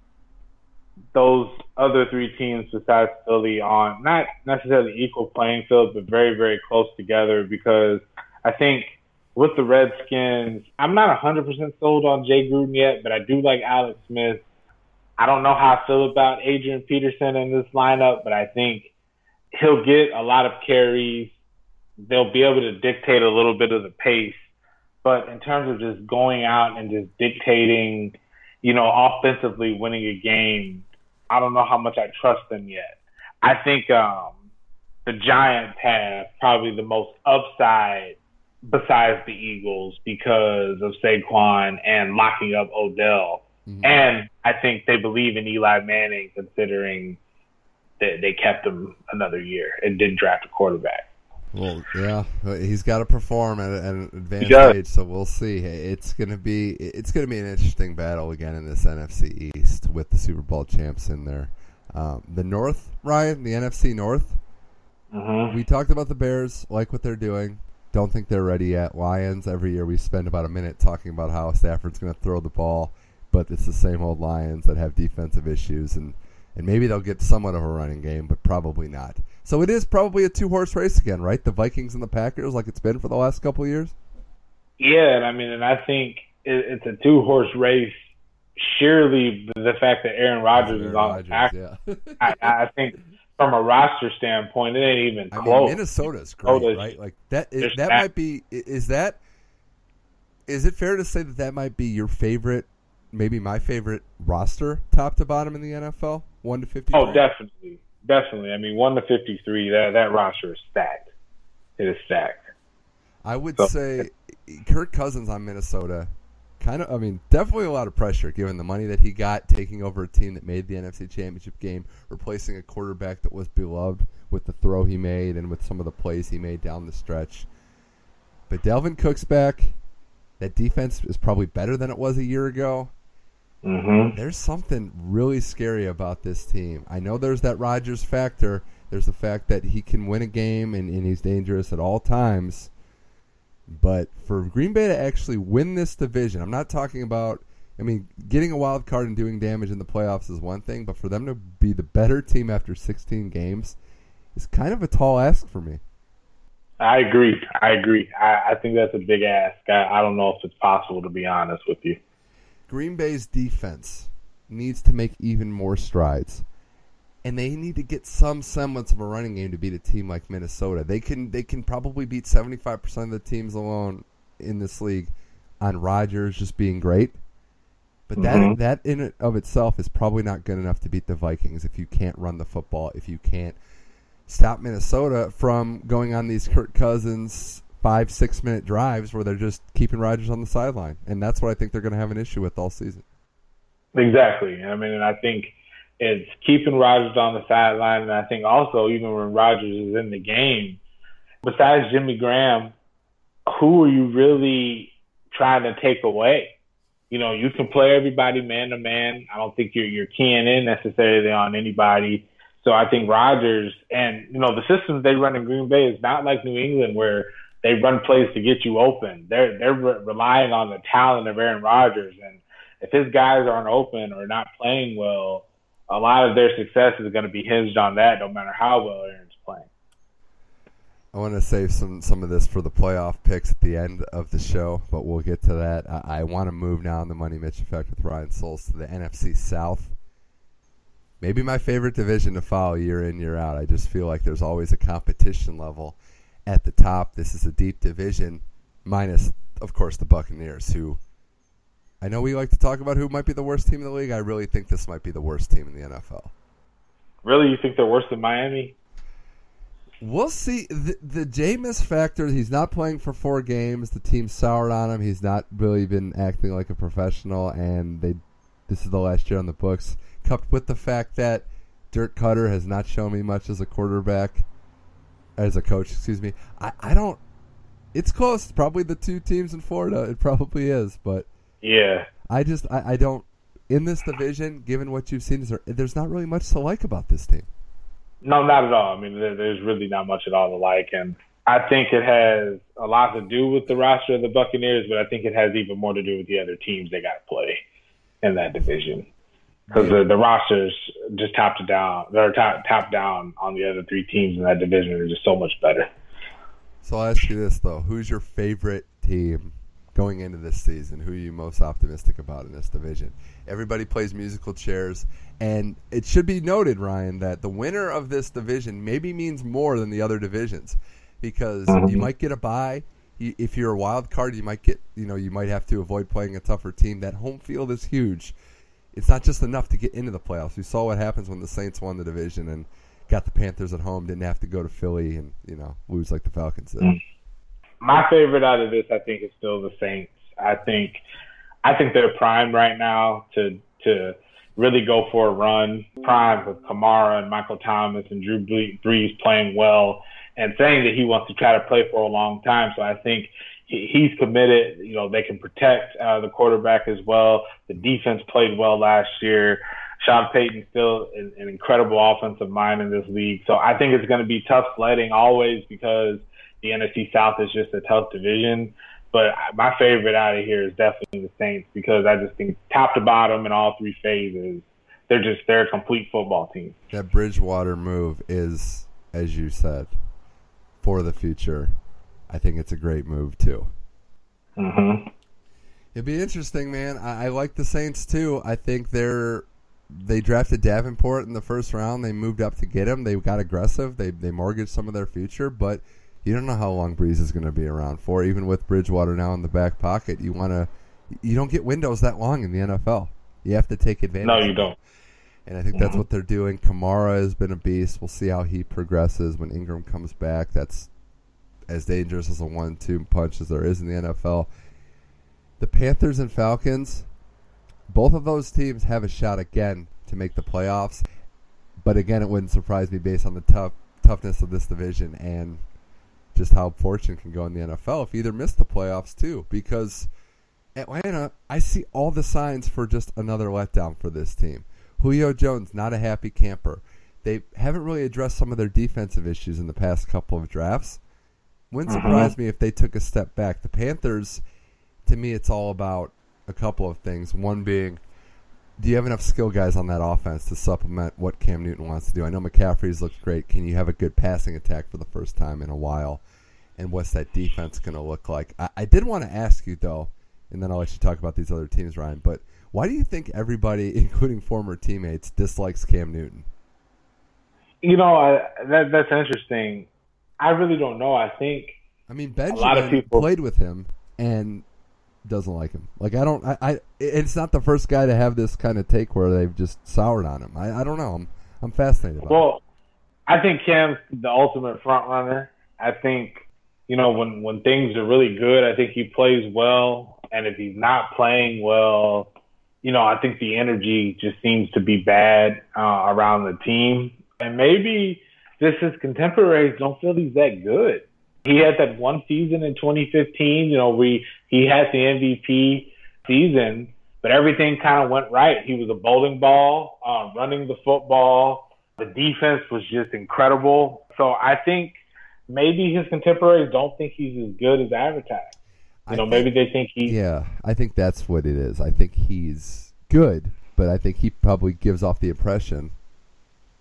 S2: those other three teams besides Philly on not necessarily equal playing field, but very very close together because I think with the Redskins, I'm not 100% sold on Jay Gruden yet, but I do like Alex Smith. I don't know how I feel about Adrian Peterson in this lineup, but I think he'll get a lot of carries. They'll be able to dictate a little bit of the pace. But in terms of just going out and just dictating, you know, offensively winning a game, I don't know how much I trust them yet. I think um, the Giants have probably the most upside besides the Eagles because of Saquon and locking up Odell. Mm-hmm. And I think they believe in Eli Manning considering that they kept him another year and didn't draft a quarterback.
S1: Well, yeah, he's got to perform at, an advanced age, so we'll see. It's gonna be it's gonna be an interesting battle again in this NFC East with the Super Bowl champs in there. Um, the North, Ryan, the NFC North.
S2: Mm-hmm.
S1: We talked about the Bears, like what they're doing. Don't think they're ready yet. Lions. Every year we spend about a minute talking about how Stafford's going to throw the ball, but it's the same old Lions that have defensive issues, and and maybe they'll get somewhat of a running game, but probably not. So it is probably a two horse race again, right? The Vikings and the Packers, like it's been for the last couple of years.
S2: Yeah, and I mean, and I think it's a two horse race. Surely, the fact that Aaron Rodgers Aaron is on Rodgers, yeah. I, I think from a roster standpoint, it ain't even I close.
S1: Mean, Minnesota's great, oh, Minnesota's, right? Like that. Is, that might be. Is that? Is it fair to say that that might be your favorite? Maybe my favorite roster, top to bottom in the NFL, one to fifty.
S2: Oh, definitely, definitely. I mean, one to fifty-three. That that roster is stacked. It is stacked.
S1: I would so, say Kirk Cousins on Minnesota. Kind of, I mean, definitely a lot of pressure given the money that he got taking over a team that made the NFC Championship game, replacing a quarterback that was beloved with the throw he made and with some of the plays he made down the stretch. But Dalvin Cook's back. That defense is probably better than it was a year ago.
S2: Mm-hmm.
S1: There's something really scary about this team. I know there's that Rodgers factor. There's the fact that he can win a game and, and he's dangerous at all times. But for Green Bay to actually win this division, I'm not talking about. I mean, getting a wild card and doing damage in the playoffs is one thing, but for them to be the better team after 16 games is kind of a tall ask for me.
S2: I agree. I agree. I, I think that's a big ask. I, I don't know if it's possible, to be honest with you.
S1: Green Bay's defense needs to make even more strides. And they need to get some semblance of a running game to beat a team like Minnesota. They can they can probably beat seventy five percent of the teams alone in this league on Rodgers just being great. But that mm-hmm. that in and of itself is probably not good enough to beat the Vikings if you can't run the football, if you can't stop Minnesota from going on these Kirk Cousins five, six minute drives where they're just keeping Rodgers on the sideline. And that's what I think they're going to have an issue with all season.
S2: Exactly. I mean, and I think it's keeping Rodgers on the sideline. And I think also, even when Rodgers is in the game, besides Jimmy Graham, who are you really trying to take away? You know, you can play everybody man to man. I don't think you're you're keying in necessarily on anybody. So I think Rodgers and you know the systems they run in Green Bay is not like New England where they run plays to get you open. They're they're re- relying on the talent of Aaron Rodgers, and if his guys aren't open or not playing well, a lot of their success is going to be hinged on that. No matter how well Aaron's playing.
S1: I want to save some some of this for the playoff picks at the end of the show, but we'll get to that. I, I want to move now on the Money Mitch effect with Ryan Souls to the NFC South. Maybe my favorite division to follow year in year out. I just feel like there's always a competition level at the top. This is a deep division, minus, of course, the Buccaneers, who I know we like to talk about who might be the worst team in the league. I really think this might be the worst team in the NFL.
S2: Really, you think they're worse than Miami?
S1: We'll see. The, the Jameis factor, he's not playing for four games. The team soured on him. He's not really been acting like a professional, and they this is the last year on the books. Coupled with the fact that Dirk Koetter has not shown me much as a quarterback, as a coach, excuse me. I, I don't. It's close. Probably the two teams in Florida. It probably is, but
S2: yeah,
S1: I just I, I don't. In this division, given what you've seen, is there, there's not really much to like about this team.
S2: No, not at all. I mean, there, there's really not much at all to like, and I think it has a lot to do with the roster of the Buccaneers, but I think it has even more to do with the other teams they got to play in that division because the, the rosters just top to down, they're top, top down on the other three teams in that division are just so much better.
S1: So I'll ask you this though: Who's your favorite team going into this season? Who are you most optimistic about in this division? Everybody plays musical chairs, and it should be noted, Ryan, that the winner of this division maybe means more than the other divisions because mm-hmm. you might get a bye. If you're a wild card, you might get, you know, you might have to avoid playing a tougher team. That home field is huge. It's not just enough to get into the playoffs. We saw what happens when the Saints won the division and got the Panthers at home. Didn't have to go to Philly and you know lose like the Falcons did.
S2: My favorite out of this, I think, is still the Saints. I think, I think they're primed right now to to really go for a run. Prime with Kamara and Michael Thomas and Drew Brees playing well and saying that he wants to try to play for a long time. So I think he, he's committed. You know, they can protect uh, the quarterback as well. The defense played well last year. Sean Payton still an, an incredible offensive mind in this league. So I think it's going to be tough sledding always because – the NFC South is just a tough division. But my favorite out of here is definitely the Saints because I just think top to bottom in all three phases, they're just they're a complete football team.
S1: That Bridgewater move is, as you said, for the future. I think it's a great move too.
S2: Mm-hmm.
S1: It'd be interesting, man. I, I like the Saints too. I think they're they drafted Davenport in the first round. They moved up to get him. They got aggressive. They they mortgaged some of their future, but you don't know how long Brees is going to be around for. Even with Bridgewater now in the back pocket, you want to. You don't get windows that long in the NFL. You have to take advantage.
S2: No, you don't.
S1: And I think that's mm-hmm. what they're doing. Kamara has been a beast. We'll see how he progresses when Ingram comes back. That's as dangerous as a one-two punch as there is in the NFL. The Panthers and Falcons, both of those teams have a shot again to make the playoffs. But again, it wouldn't surprise me based on the tough toughness of this division and just how fortune can go in the NFL if either miss the playoffs too. Because Atlanta, I see all the signs for just another letdown for this team. Julio Jones, not a happy camper. They haven't really addressed some of their defensive issues in the past couple of drafts. Wouldn't mm-hmm. surprise me if they took a step back. The Panthers, to me, it's all about a couple of things. One being do you have enough skill guys on that offense to supplement what Cam Newton wants to do? I know McCaffrey's looked great. Can you have a good passing attack for the first time in a while? And what's that defense going to look like? I, I did want to ask you though, and then I'll let you talk about these other teams, Ryan. But why do you think everybody, [laughs] including former teammates, dislikes Cam Newton?
S2: You know, I, that that's interesting. I really don't know. I think
S1: I mean Benjamin a lot of people played with him, and doesn't like him. Like I don't, I, I, it's not the first guy to have this kind of take where they've just soured on him. I, I don't know. I'm, I'm fascinated.
S2: well, I think Cam's the ultimate front runner. I think, you know, when when things are really good, I think he plays well, and if he's not playing well, you know, I think the energy just seems to be bad uh, around the team, and maybe just his contemporaries don't feel he's that good he had that one season in 2015. You know, we he had the MVP season, but everything kind of went right. He was a bowling ball, uh, running the football. The defense was just incredible. So I think maybe his contemporaries don't think he's as good as advertised. You know, maybe they think he.
S1: Yeah, I think that's what it is. I think he's good, but I think he probably gives off the impression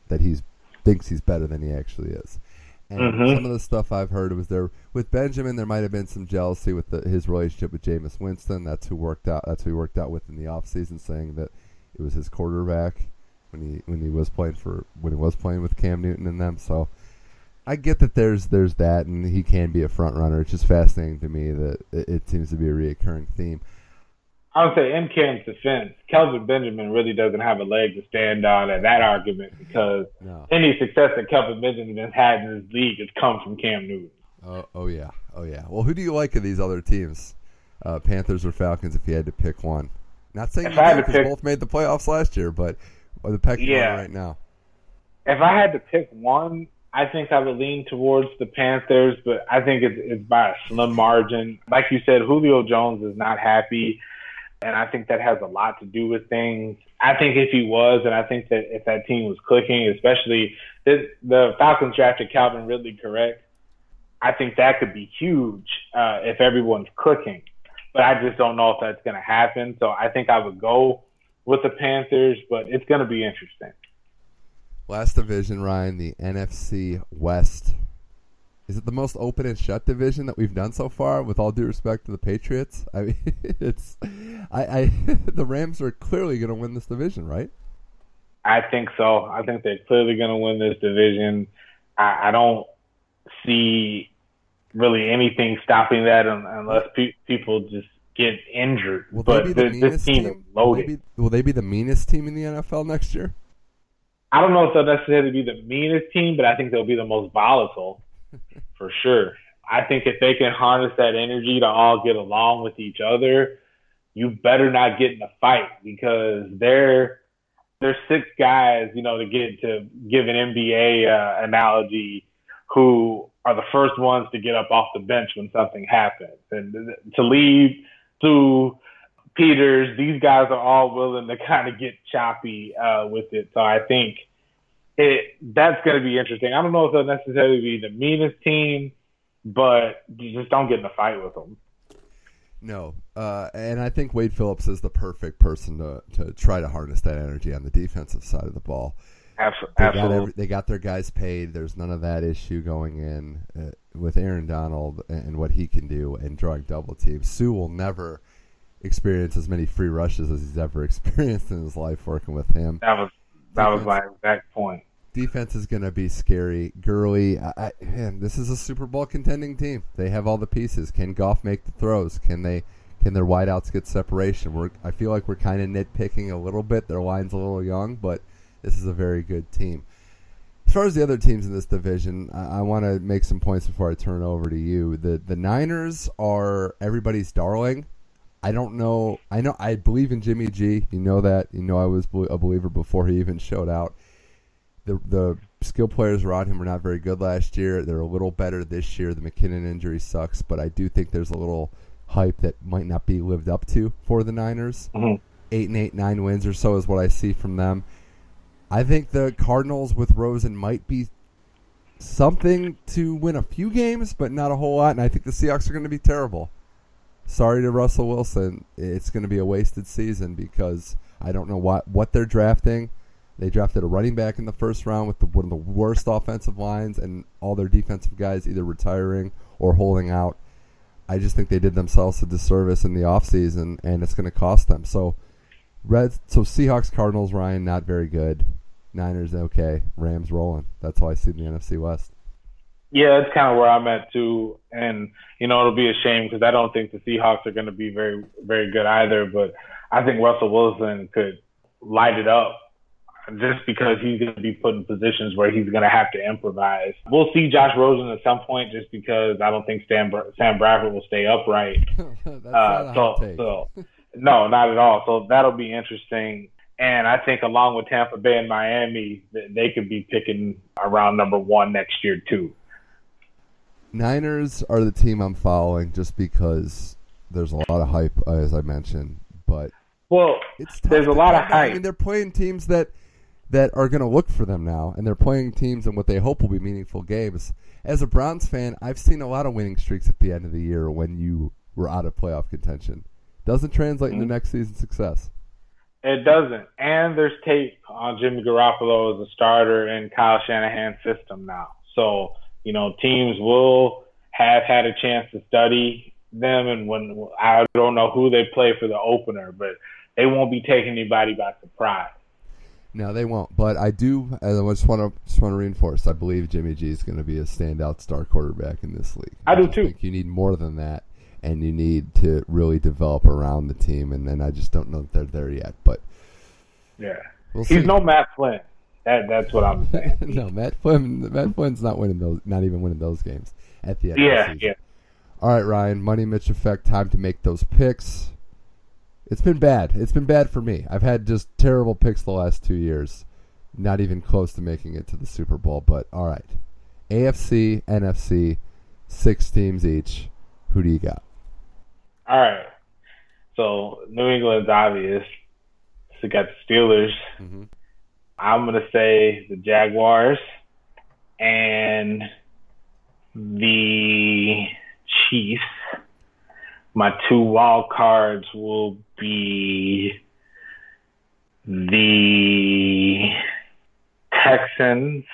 S1: that he's thinks he's better than he actually is. And mm-hmm. some of the stuff I've heard was there with Benjamin. There might have been some jealousy with the, his relationship with Jameis Winston. That's who worked out. That's who he worked out with in the offseason, saying that it was his quarterback when he when he was playing for when he was playing with Cam Newton and them. So I get that there's there's that, and he can be a front runner. It's just fascinating to me that it, it seems to be a reoccurring theme.
S2: I would say in Cam's defense, Kelvin Benjamin really doesn't have a leg to stand on at that argument because no. any success that Kelvin Benjamin has had in this league has come from Cam Newton.
S1: Oh, oh yeah, oh yeah. Well, who do you like of these other teams, uh, Panthers or Falcons? If you had to pick one, not saying if you had pick, both made the playoffs last year, but the pecking yeah. right now.
S2: If I had to pick one, I think I would lean towards the Panthers, but I think it's, it's by a slim margin. Like you said, Julio Jones is not happy. And I think that has a lot to do with things. I think if he was, and I think that if that team was clicking, especially this, the Falcons drafted Calvin Ridley, correct? I think that could be huge uh, if everyone's clicking. But I just don't know if that's going to happen. So I think I would go with the Panthers, but it's going to be interesting.
S1: Last division, Ryan, the NFC West. Is it the most open and shut division that we've done so far? With all due respect to the Patriots, I mean, [laughs] it's, I, I [laughs] the Rams are clearly going to win this division, right?
S2: I think so. I think they're clearly going to win this division. I, I don't see really anything stopping that unless pe- people just get injured. Will but the this, this team.
S1: Will they, be, will they be the meanest team in the NFL next year?
S2: I don't know if they'll necessarily be the meanest team, but I think they'll be the most volatile for sure. I think if they can harness that energy to all get along with each other, you better not get in a fight because they're they're six guys, you know, to get to give an NBA uh, analogy, who are the first ones to get up off the bench when something happens, and Talib to Peters, these guys are all willing to [laughs] kind of get choppy uh, with it. So I think it that's going to be interesting. I don't know if they'll necessarily be the meanest team, but you just don't get in a fight with them.
S1: No, uh, and I think Wade Phillips is the perfect person to to try to harness that energy on the defensive side of the ball.
S2: Absolutely, they
S1: got, every, they got their guys paid. There's none of that issue going in uh, with Aaron Donald and what he can do and drawing double teams. Suh will never experience as many free rushes as he's ever [laughs] experienced in his life working with him.
S2: That was that defense, was my exact point.
S1: Defense is going to be scary. Gurley, I, I, man, this is a Super Bowl contending team. They have all the pieces. Can Goff make the throws? Can they? Can their wideouts get separation? We're, I feel like we're kind of nitpicking a little bit. Their line's a little young, but this is a very good team. As far as the other teams in this division, I, I want to make some points before I turn over to you. The the Niners are everybody's darling. I don't know. I know. I believe in Jimmy G. You know that. You know I was a believer before he even showed out. The the skill players around him were not very good last year. They're a little better this year. The McKinnon injury sucks, but I do think there's a little hype that might not be lived up to for the Niners. Mm-hmm. Eight and eight, nine wins or so is what I see from them. I think the Cardinals with Rosen might be something to win a few games, but not a whole lot. And I think the Seahawks are going to be terrible sorry to Russell Wilson. It's going to be a wasted season because I don't know what what they're drafting. They drafted a running back in the first round with the, one of the worst offensive lines, and all their defensive guys either retiring or holding out. I just think they did themselves a disservice in the offseason, and it's going to cost them. So, Reds, so Seahawks, Cardinals, Ryan, not very good. Niners, okay. Rams rolling. That's how I see the NFC West.
S2: Yeah, it's kind of where I'm at too, and you know it'll be a shame because I don't think the Seahawks are going to be very, very good either. But I think Russell Wilson could light it up just because he's going to be put in positions where he's going to have to improvise. We'll see Josh Rosen at some point, just because I don't think Sam Sam Bradford will stay upright. [laughs] uh, so, so no, not at all. So that'll be interesting. And I think along with Tampa Bay and Miami, they could be picking around number one next year too.
S1: Niners are the team I'm following just because there's a lot of hype, uh, as I mentioned. But
S2: well, it's there's a lot of hype.
S1: I mean, they're playing teams that that are going to look for them now, and they're playing teams in what they hope will be meaningful games. As a Browns fan, I've seen a lot of winning streaks at the end of the year when you were out of playoff contention. Doesn't translate mm-hmm. into next season's success.
S2: It doesn't. And there's tape on Jimmy Garoppolo as a starter in Kyle Shanahan's system now. So you know, teams will have had a chance to study them, and when I don't know who they play for the opener, but they won't be taking anybody by surprise.
S1: No, they won't. But I do. I just want to just want to reinforce. I believe Jimmy G is going to be a standout star quarterback in this league.
S2: I, I do too.
S1: Think you need more than that. and you need to really develop around the team. And then I just don't know that they're there yet. But
S2: Yeah.
S1: we'll
S2: He's
S1: see.
S2: no Matt Flynn. That that's what I'm saying. [laughs]
S1: no, Matt Flynn. Matt Flynn's not winning those. Not even winning those games at the end. of the
S2: yeah, yeah.
S1: All right, Ryan. Money Mitch effect. Time to make those picks. It's been bad. It's been bad for me. I've had just terrible picks the last two years. Not even close to making it to the Super Bowl. But all right, AFC, NFC, six teams each. Who do you got?
S2: All right. So New England's obvious. So got the Steelers.
S1: Mhm.
S2: I'm gonna say the Jaguars and the Chiefs. My two wild cards will be the Texans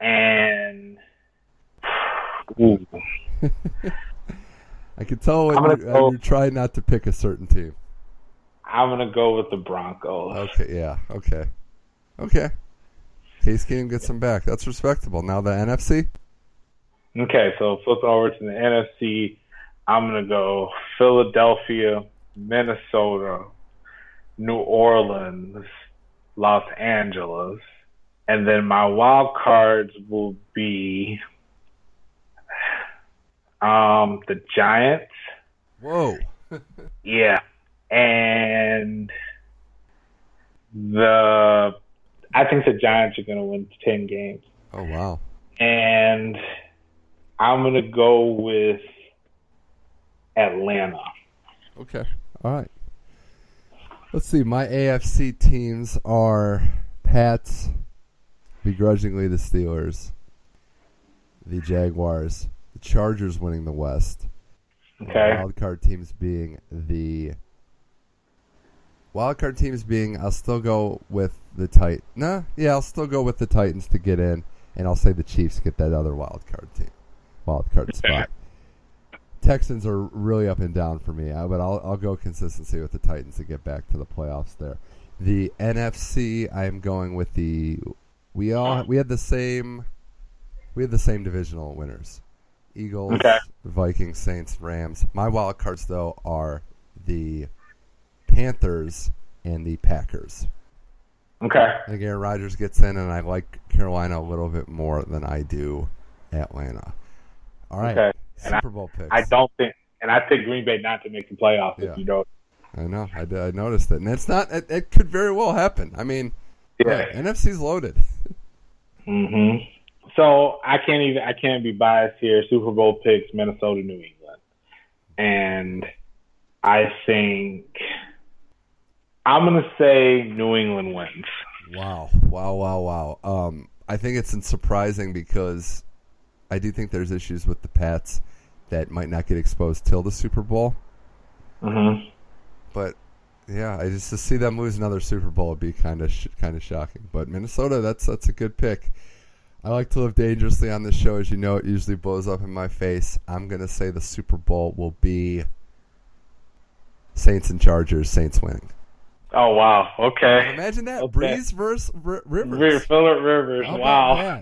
S2: and ooh, [laughs]
S1: I can tell when you're, uh,
S2: go-
S1: you're trying not to pick a certain team.
S2: I'm gonna go with the Broncos.
S1: Okay, yeah, okay, okay. Case Keenum gets him back. That's respectable. Now the NFC.
S2: Okay, so flipping over to the NFC. I'm gonna go Philadelphia, Minnesota, New Orleans, Los Angeles, and then my wild cards will be um the Giants.
S1: Whoa. [laughs]
S2: Yeah, and the I think the Giants are gonna win ten games.
S1: Oh wow.
S2: and I'm gonna go with Atlanta.
S1: Okay. All right. Let's see. My AFC teams are Pats, begrudgingly the Steelers, the Jaguars, the Chargers winning the West.
S2: Okay.
S1: Wild card teams being the wild card teams being. I'll still go with the Tit. Nah, yeah, I'll still go with the Titans to get in, and I'll say the Chiefs get that other wild card team, wild card spot. Texans are really up and down for me, uh, but I'll I'll go consistency with the Titans to get back to the playoffs there. The NFC, I'm going with the. We all we had the same. We had the same divisional winners. Eagles,
S2: Okay.
S1: Vikings, Saints, Rams. My wild cards though are the Panthers and the Packers.
S2: Okay.
S1: I think Aaron Rodgers gets in, and I like Carolina a little bit more than I do Atlanta. All right,
S2: Okay. And I-
S1: Super Bowl picks.
S2: I don't think, and I picked Green Bay not to make the playoffs.
S1: Yeah.
S2: If you know.
S1: I know. I, I noticed it, and it's not. It, it could very well happen. I mean,
S2: Yeah.
S1: yeah, NFC's loaded.
S2: hmm So I can't even. I can't be biased here. Super Bowl picks: Minnesota, New England, and I think I'm gonna say New England wins.
S1: Wow, wow, wow, wow. Um, I think it's surprising because I do think there's issues with the Pats that might not get exposed till the Super Bowl.
S2: hmm
S1: But yeah, I just to see them lose another Super Bowl would be kind of sh- kind of shocking. But Minnesota, that's that's a good pick. I like to live dangerously on this show, as you know. It usually blows up in my face. I'm gonna say the Super Bowl will be Saints and Chargers. Saints winning.
S2: Oh wow. Okay.
S1: Imagine that
S2: Okay.
S1: Brees versus R- Rivers.
S2: River, Phillip Rivers.
S1: How
S2: Wow.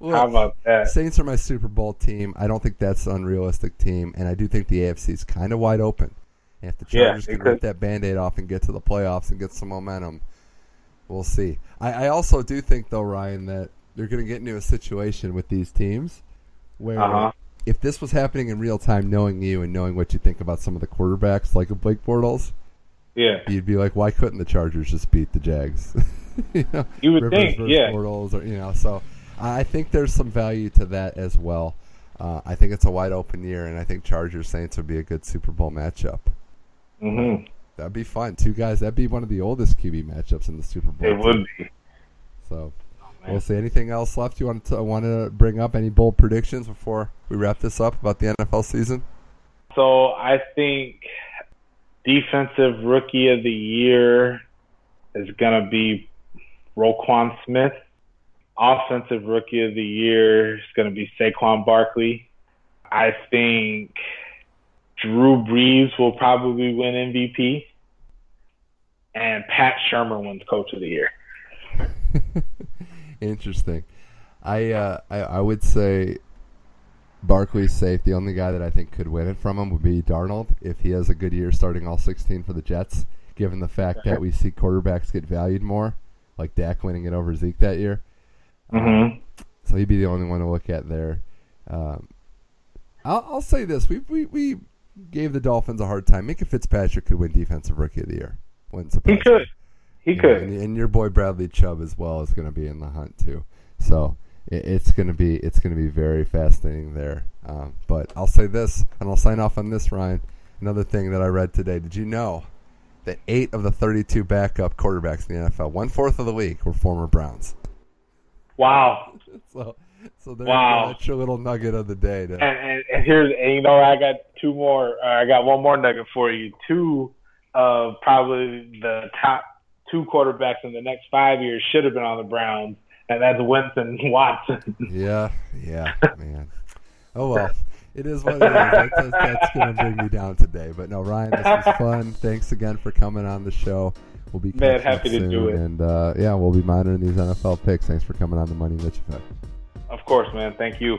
S1: Look, [laughs]
S2: How about that?
S1: Saints are my Super Bowl team. I don't think that's an unrealistic team, and I do think the AFC is kind of wide open. And if the
S2: Yeah,
S1: Chargers
S2: it
S1: can
S2: could.
S1: rip that Band-Aid off and get to the playoffs and get some momentum, we'll see. I, I also do think, though, Ryan, that you're going to get into a situation with these teams where
S2: Uh-huh.
S1: if this was happening in real time, knowing you and knowing what you think about some of the quarterbacks, like a Blake Bortles,
S2: Yeah.
S1: you'd be like, why couldn't the Chargers just beat the Jags? [laughs] you, know,
S2: You would
S1: Rivers
S2: think, yeah.
S1: Bortles, or you know, so I think there's some value to that as well. Uh, I think it's a wide open year, and I think Chargers Saints would be a good Super Bowl matchup.
S2: hmm
S1: That'd be fun. Two guys. That'd be one of the oldest QB matchups in the Super Bowl.
S2: It would be.
S1: So
S2: man.
S1: we'll see. Anything else left you want to want to bring up? Any bold predictions before we wrap this up about the NFL season?
S2: So I think defensive rookie of the year is going to be Roquan Smith. Offensive rookie of the year is going to be Saquon Barkley. I think Drew Brees will probably win MVP. And Pat Shurmur wins coach of the year. [laughs]
S1: Interesting. I, uh, I I would say Barkley's safe. The only guy that I think could win it from him would be Darnold if he has a good year starting all 16 for the Jets. Given the fact that we see quarterbacks get valued more, like Dak winning it over Zeke that year.
S2: Mm-hmm.
S1: So he'd be the only one to look at there. Um, I'll, I'll say this: we, we we gave the Dolphins a hard time. Minkah Fitzpatrick could win Defensive Rookie of the Year. Wouldn't surprise
S2: He could. He
S1: You
S2: could.
S1: know, and, and your boy Bradley Chubb as well is going to be in the hunt too. So it's going to be it's going to be very fascinating there. Um, but I'll say this, and I'll sign off on this, Ryan. Another thing that I read today: Did you know that eight of the 32 backup quarterbacks in the NFL, one fourth of the league, were former Browns?
S2: Wow. [laughs]
S1: So, so there's
S2: Wow.
S1: that's your little nugget of the day. To,
S2: And, and, and here's, and you know, I got two more. Uh, I got one more nugget for you. Two of probably the top two quarterbacks in the next five years should have been on the Browns, and that's Winston [laughs] Watson.
S1: Yeah, yeah, man. Oh well, [laughs] it is what it is. That's, that's, that's going to bring me down today. But no, Ryan, this was [laughs] fun. Thanks again for coming on the show. We'll be
S2: Man, happy to
S1: soon,
S2: do it.
S1: And uh, yeah, we'll be monitoring these NFL picks. Thanks for coming on the Money Mitch Effect.
S2: of course, man. Thank you.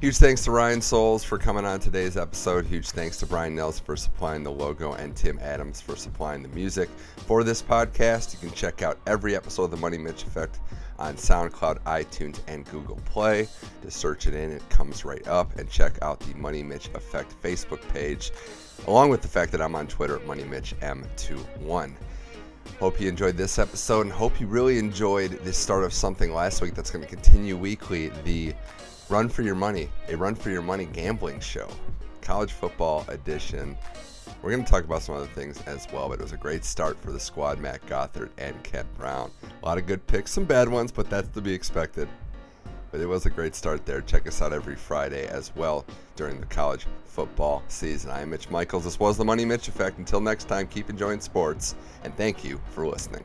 S1: Huge thanks to Ryan Souls for coming on today's episode. Huge thanks to Brian Nelson for supplying the logo and Tim Adams for supplying the music for this podcast. You can check out every episode of the Money Mitch Effect on SoundCloud, iTunes, and Google Play. Just search it in, it comes right up. And check out the Money Mitch Effect Facebook page, along with the fact that I'm on Twitter at MoneyMitchM21. Hope you enjoyed this episode and hope you really enjoyed the start of something last week that's going to continue weekly. The Run for Your Money, a Run for Your Money gambling show, college football edition. We're going to talk about some other things as well, but it was a great start for the squad, Matt Gothard and Kent Brown. A lot of good picks, some bad ones, but that's to be expected. But it was a great start there. Check us out every Friday as well during the college football season. I am Mitch Michaels. This was the Money Mitch Effect. Until next time, keep enjoying sports, and thank you for listening.